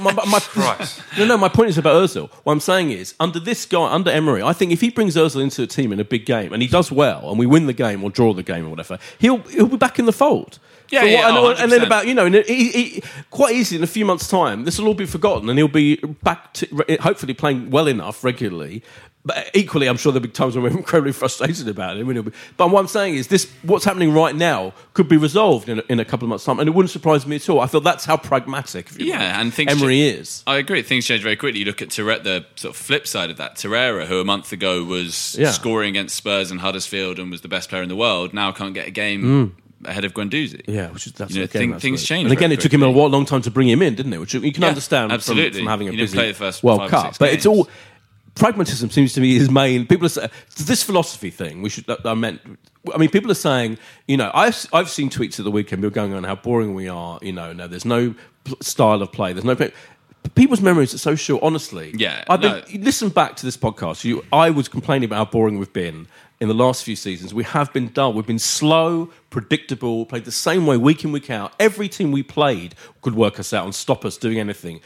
my, my, Christ. no, no. My point is about Özil. What I'm saying is, under this guy, under Emery, I think if he brings Özil into a team in a big game and he does well, and we win the game or draw the game or whatever, he'll he'll be back in the fold. Yeah, For yeah, what- and, oh, and then 100%. about you know, in a, he, he, quite easily in a few months' time, this will all be forgotten, and he'll be back to hopefully playing well enough regularly. But equally, I'm sure there'll be times when we're incredibly frustrated about it. when he'll be- But what I'm saying is, this what's happening right now could be resolved in a, in a couple of months' time, and it wouldn't surprise me at all. I feel that's how pragmatic, if you Yeah, and things Emery cha- is. I agree. Things change very quickly. You look at Tourette, the sort of flip side of that. Torreira, who a month ago was Yeah. scoring against Spurs and Huddersfield and was the best player in the world, now can't get a game mm. Ahead of Guendouzi. Yeah, which is that's You know, again, thing- that's things change And again, it took him a long time to bring him in, didn't it? Which you can Yeah, understand absolutely. from having a didn't busy play the first World Cup. But it's all pragmatism seems to be his main. People are saying this philosophy thing. We should. I meant. I mean, people are saying. You know, I've I've seen tweets at the weekend. People going on how boring we are. You know, no, there's no style of play. There's no. people's memories are so short. Honestly, Yeah, I've been no. you listen back to this podcast. You, I was complaining about how boring we've been in the last few seasons. We have been dull. We've been slow, predictable. Played the same way week in week out. Every team we played could work us out and stop us doing anything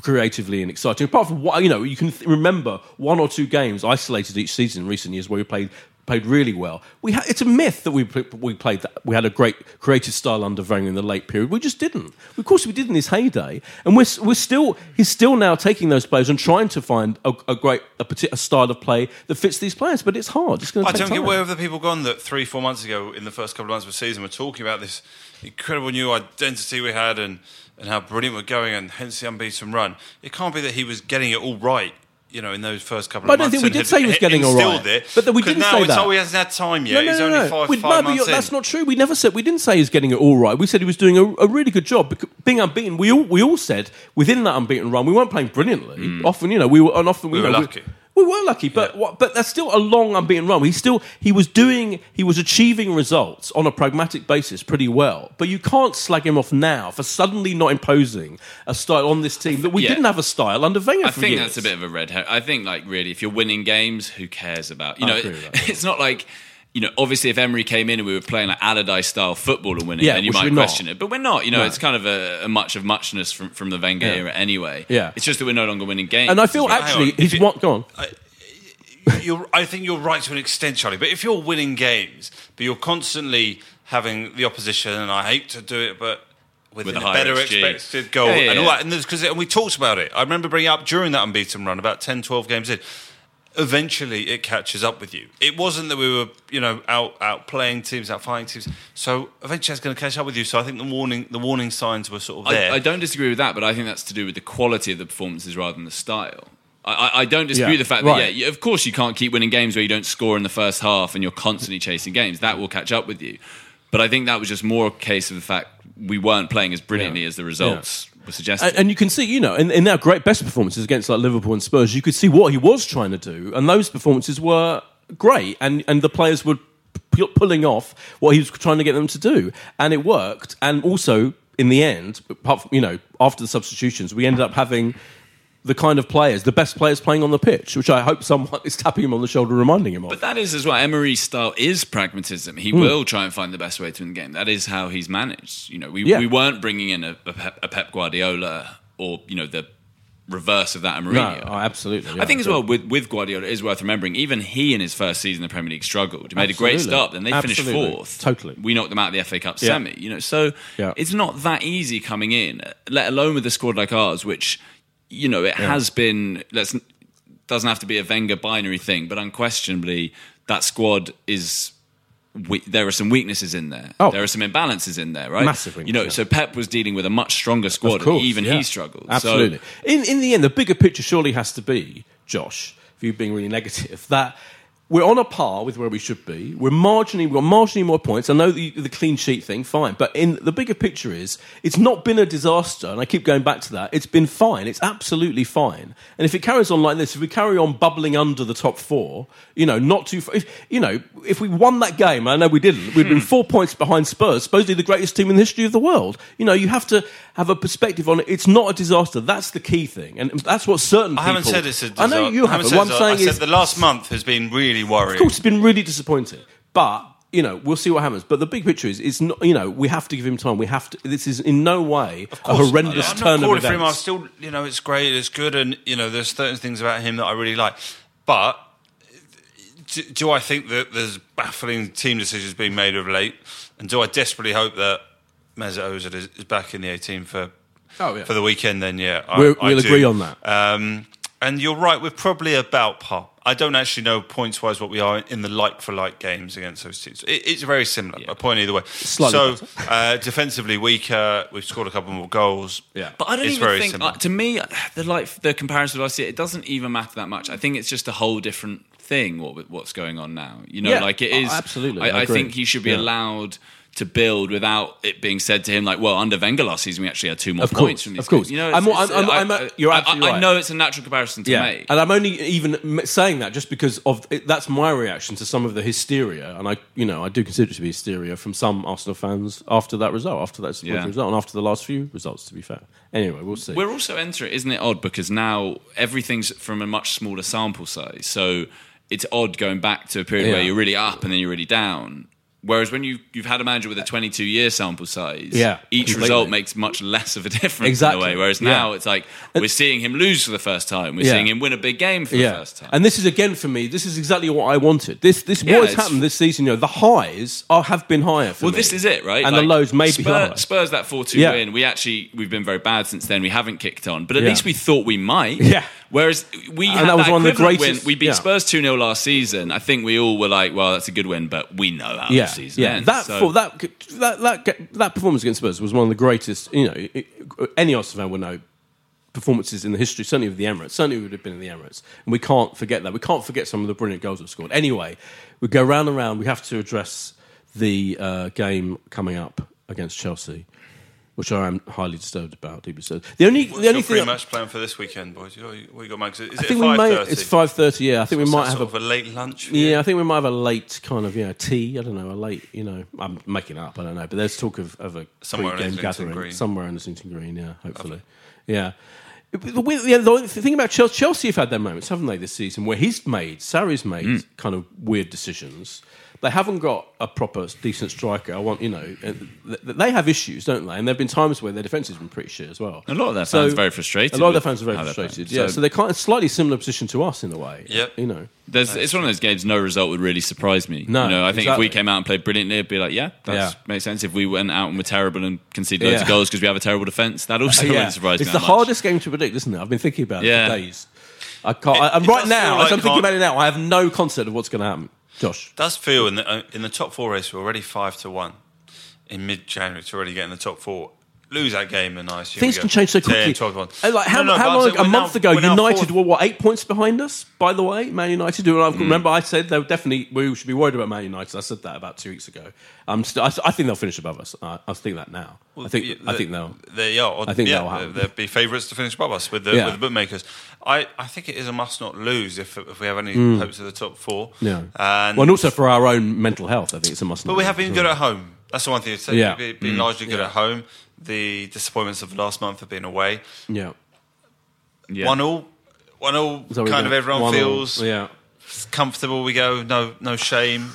creatively and exciting. Apart from what you know, you can th- remember one or two games isolated each season in recent years where we played played really well. We ha- it's a myth that we we played that we had a great creative style under Wenger in the late period. We just didn't. Of course, we did in his heyday, and we're we're still he's still now taking those players and trying to find a, a great a, a style of play that fits these players. But it's hard. It's going to I don't time. get where have the people gone that three, four months ago, in the first couple of months of the season, were talking about this incredible new identity we had and, and how brilliant we're going, and hence the unbeaten run. It can't be that he was getting it all right. You know, in those first couple But of I don't months, think we did say he was getting all instilled. It, But we didn't now say that. Oh, he hasn't had time yet. He's only five, We- five no, months in. that's not true. We never said we didn't say he was getting it all right. We said he was doing a, a really good job. Being unbeaten, we all we all said within that unbeaten run, we weren't playing brilliantly. Mm. Often, you know, we were and often We were know, lucky. We, were lucky, but what, but that's still a long unbeaten run. He still he was doing he was achieving results on a pragmatic basis pretty well. But you can't slag him off now for suddenly not imposing a style on this team that we Yeah. didn't have a style under Wenger. I think years. that's a bit of a red herring. I think, like, really, if you're winning games, who cares about you I know? that. It's not like you know. Obviously, if Emery came in and we were playing like Allardyce style football and winning, Yeah, then you might we're not. question it. But we're not. You know, No. it's kind of a, a much of muchness from from the Wenger Yeah. era anyway. Yeah. it's just that we're no longer winning games. And I feel Hang on, actually if he's you- one gone. you're, I think you're right to an extent, Charlie. But if you're winning games, but you're constantly having the opposition, and I hate to do it, but with, With a a better XG. expected goal Yeah, yeah, and all yeah. that, and because and we talked about it. I remember bringing up during that unbeaten run, about 10, 12 games in. Eventually, it catches up with you. It wasn't that we were, you know, out out playing teams, out fighting teams. So eventually, it's going to catch up with you. So I think the warning the warning signs were sort of there. I, I don't disagree with that, but I think that's to do with the quality of the performances rather than the style. I, I, I don't dispute Yeah, the fact right. that, yeah, of course you can't keep winning games where you don't score in the first half and you're constantly chasing games. That will catch up with you. But I think that was just more a case of the fact we weren't playing as brilliantly Yeah. as the results were suggesting. And, and you can see, you know, in, in our great best performances against like Liverpool and Spurs, you could see what he was trying to do, and those performances were great, and and the players were p- pulling off what he was trying to get them to do, and it worked. And also, in the end, apart from, you know, after the substitutions, we ended up having. The kind of players, the best players playing on the pitch, which I hope someone is tapping him on the shoulder, reminding him of. But that is as well. Emery's style is pragmatism. He hmm. will try and find the best way to win the game. That is how he's managed. You know, we, Yeah. we weren't bringing in a, a, Pep, a Pep Guardiola or you know the reverse of that no, Mourinho. oh, absolutely. I think as well with, with Guardiola, it is worth remembering. Even he in his first season in the Premier League struggled. He made a great start, then they Absolutely. finished fourth. Totally. we knocked them out of the FA Cup Yeah. semi. You know, so Yeah. it's not that easy coming in, let alone with a squad like ours, which you know it has been. Let's doesn't have to be a Wenger binary thing, but unquestionably that squad is. We, there are some weaknesses in there. Oh. There are some imbalances in there, right? Massive You know, weaknesses. so Pep was dealing with a much stronger squad, Of course, and even yeah. he struggled. So- Absolutely. in in the end, the bigger picture surely has to be, Josh, for you being really negative, that we're on a par with where we should be. We're marginally, we've got marginally more points. I know the, the clean sheet thing, fine. But in the bigger picture is, it's not been a disaster, and I keep going back to that. It's been fine. It's absolutely fine. And if it carries on like this, if we carry on bubbling under the top four, you know, not too far, if, you know, if we won that game, I know we didn't, we'd been hmm. four points behind Spurs, supposedly the greatest team in the history of the world. You know, you have to have a perspective on it. It's not a disaster. That's the key thing. And that's what certain I people... haven't said it's a disaster. I know you I haven't. said What I'm saying I is... the last month has been really worrying. Of course, it's been really disappointing, but you know we'll see what happens. But the big picture is, it's not. You know, we have to give him time. We have to. This is in no way a horrendous I'm turn not of calling for him. I events. still, you know, it's great, it's good, and you know, there's certain things about him that I really like. But do, do I think that there's baffling team decisions being made of late? And do I desperately hope that Mesut Ozil is, is back in the 18 for Oh, yeah. for the weekend? Then yeah, I, I we'll do. agree on that. Um, and you're right, we're probably about par. I don't actually know points wise what we are in the like for like games against those teams. It, it's very similar. A point either way. Slightly so uh, defensively weaker. We've scored a couple more goals. Yeah. But I don't it's even very think uh, to me the like the comparison I see it, it doesn't even matter that much. I think it's just a whole different thing what what's going on now. You know, Yeah. like it is. Oh, absolutely. I I, I think he should be Yeah. allowed to build without it being said to him like, well, under Wenger last season we actually had two more Of course, points from these of course. games. You know, I'm- I'm- I'm- I- I'm- you're I- absolutely I, right. know it's a natural comparison to yeah, make. and I'm only even saying that just because of it, that's my reaction to some of the hysteria, and I, you know, I do consider it to be hysteria from some Arsenal fans after that result, after that Yeah. result, and after the last few results. To be fair, anyway, we'll see. We're also entering, isn't it odd? Because now everything's from a much smaller sample size. So it's odd going back to a period where you're really up and then you're really down. Whereas when you, you've had a manager with a 22 year sample size, Yeah, each completely. result makes much less of a difference Exactly, in a way. Whereas yeah. now it's like we're seeing him lose for the first time. We're Yeah. seeing him win a big game for the first time. And this is again for me. This is exactly what I wanted. This this Yeah, what has happened this season. You know, the highs are, have been higher. For well, me. this is it, right? And Like, the lows may be Spurs, higher. Spurs that four two Yeah. win. We actually we've been very bad since then. We haven't kicked on, but at Yeah. least we thought we might. Yeah. Whereas we And had that was one of the greatest- Win. We beat yeah. Spurs two 0 last season. I think we all were like, well, that's a good win, but we know how yeah, the season yeah. ends. That, So- for, that that that that performance against Spurs was one of the greatest. You know, it- any Arsenal fan would know performances in the history, certainly of the Emirates. Certainly would have been in the Emirates, and we can't forget that. We can't forget some of the brilliant goals we've scored. Anyway, we go round and round. We have to address the uh, game coming up against Chelsea. Which I am highly disturbed about, deeply disturbed. The only, What's the only thing, pre-match plan for this weekend, boys? You, you got Max? Is I think we five may. It's five thirty. Yeah, I think we might have sort a of a late lunch. you? Yeah, I think we might have a late kind of you know tea. I don't know, a late you know. I'm making it up. I don't know, but there's talk of, of a somewhere game gathering Green. somewhere in Islington Green. Yeah, hopefully. Yeah. The, yeah, the thing about Chelsea, Chelsea have had their moments, haven't they, this season, where he's made, Sarri's made Hmm. kind of weird decisions. They haven't got a proper decent striker. I want, you know, uh, they have issues, don't they? And there have been times where their defence has been pretty shit as well. A lot of their fans are very frustrated A lot of their fans are very frustrated. Yeah, So- so they're kind of slightly similar position to us in a way. Yep. You know. There's, it's one of those games. No result would really surprise me. No, you know, I think if we came out and played brilliantly, it'd be like, yeah, that Yeah. makes sense. If we went out and were terrible and conceded loads Yeah. of goals because we have a terrible defence, that also Yeah. wouldn't surprise it's me. the much. hardest game to predict, isn't it? I've been thinking about it for days. I can't. It- I, and right now, feel as I'm thinking about it now, I have no concept of what's going to happen. Josh, does feel in the uh, in the top four race we're already five to one in mid January to already get in the top four. Lose that game and I assume things can change so 10, quickly. 12 1. Uh, Like how, No, no, how long? saying A month now- ago, United were what eight points behind us. By the way, Man United. Do Mm. remember I said they were definitely we should be worried about Man United. I said that about two weeks ago. I'm still, I, I think they'll finish above us. I, I think that now. I think Yeah, I think they'll. They are. I think yeah, happen. They'll be favourites to finish above us with the, Yeah. with the bookmakers. I, I think it is a must not lose if, if we have any hopes of the top four. Mm. Yeah. And, well, and also for our own mental health, I think it's a must. but we have been good at home. That's the one thing to say. Yeah. Been Mm. largely good Yeah. at home. The disappointments of last month have been away. Yeah. Yeah. One all, one all. So Kind of everyone one all. feels Yeah. comfortable. We go. No, no shame.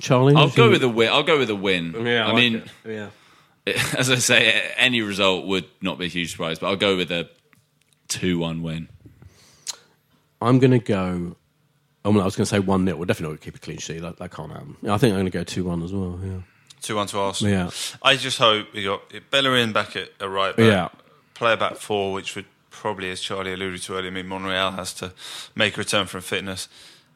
Charlie, I'll go you- with a win. I'll go with a win. Yeah, I, like mean, it. yeah. as I say, any result would not be a huge surprise, but I'll go with a two-one win. I'm going to go. Oh, well, I was going to say 1 0. We're definitely not going to keep a clean sheet. That, that can't happen. I think I'm going to go 2 1 as well. Yeah. Two one to Arsenal. Yeah. I just hope we got Bellerin back at a right back. Yeah. Player back four, which would probably, as Charlie alluded to earlier, mean Monreal has to make a return from fitness.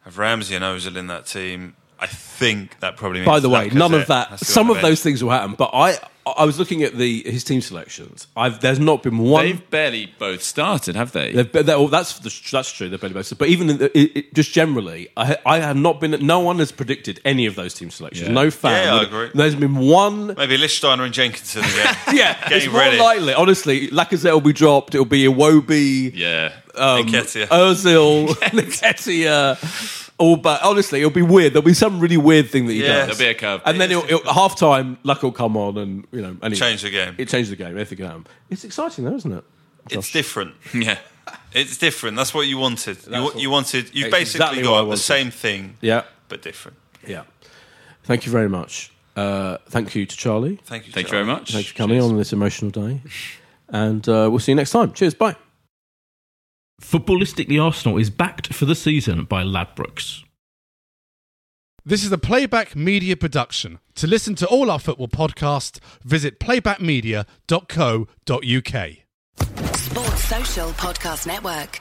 Have Ramsey and Ozil in that team. I think that probably means By the way, none of that. to go on Some of those things will happen. But I, I was looking at the his team selections. I've, there's not been one. They've barely both started, have they? They've, they're, well, that's that's true. They're barely both. Started. But even in the, it, it, just generally, I, I have not been. No one has predicted any of those team selections. Yeah. No fan. Yeah, I agree. There's been one. Maybe Lichtsteiner and Jenkinson again. Yeah, it's getting more ready. likely. Honestly, Lacazette will be dropped. It'll be Iwobi. yeah. um, Nketiah. Ozil, Nketiah. All but honestly, it'll be weird. There'll be some really weird thing that he Yeah. does. There'll be a curve. and then it'll, it'll, half time, luck will come on, and you know, and it- Change the game. It changes the game. Anything can happen. It's exciting, though, isn't it? It's different. yeah. It's different. That's what you wanted. You, what- you wanted. You've It's basically exactly what I got the wanted. same thing, Yeah, but different. yeah. Thank you very much. Uh, thank you to Charlie. Thank you. Thank you Charlie. very much. Thanks for coming on this emotional day, and uh, we'll see you next time. Cheers. Bye. Footballistically Arsenal is backed for the season by Ladbrokes. This is a Playback Media production. To listen to all our football podcasts, visit playbackmedia.co.uk. Sports Social Podcast Network.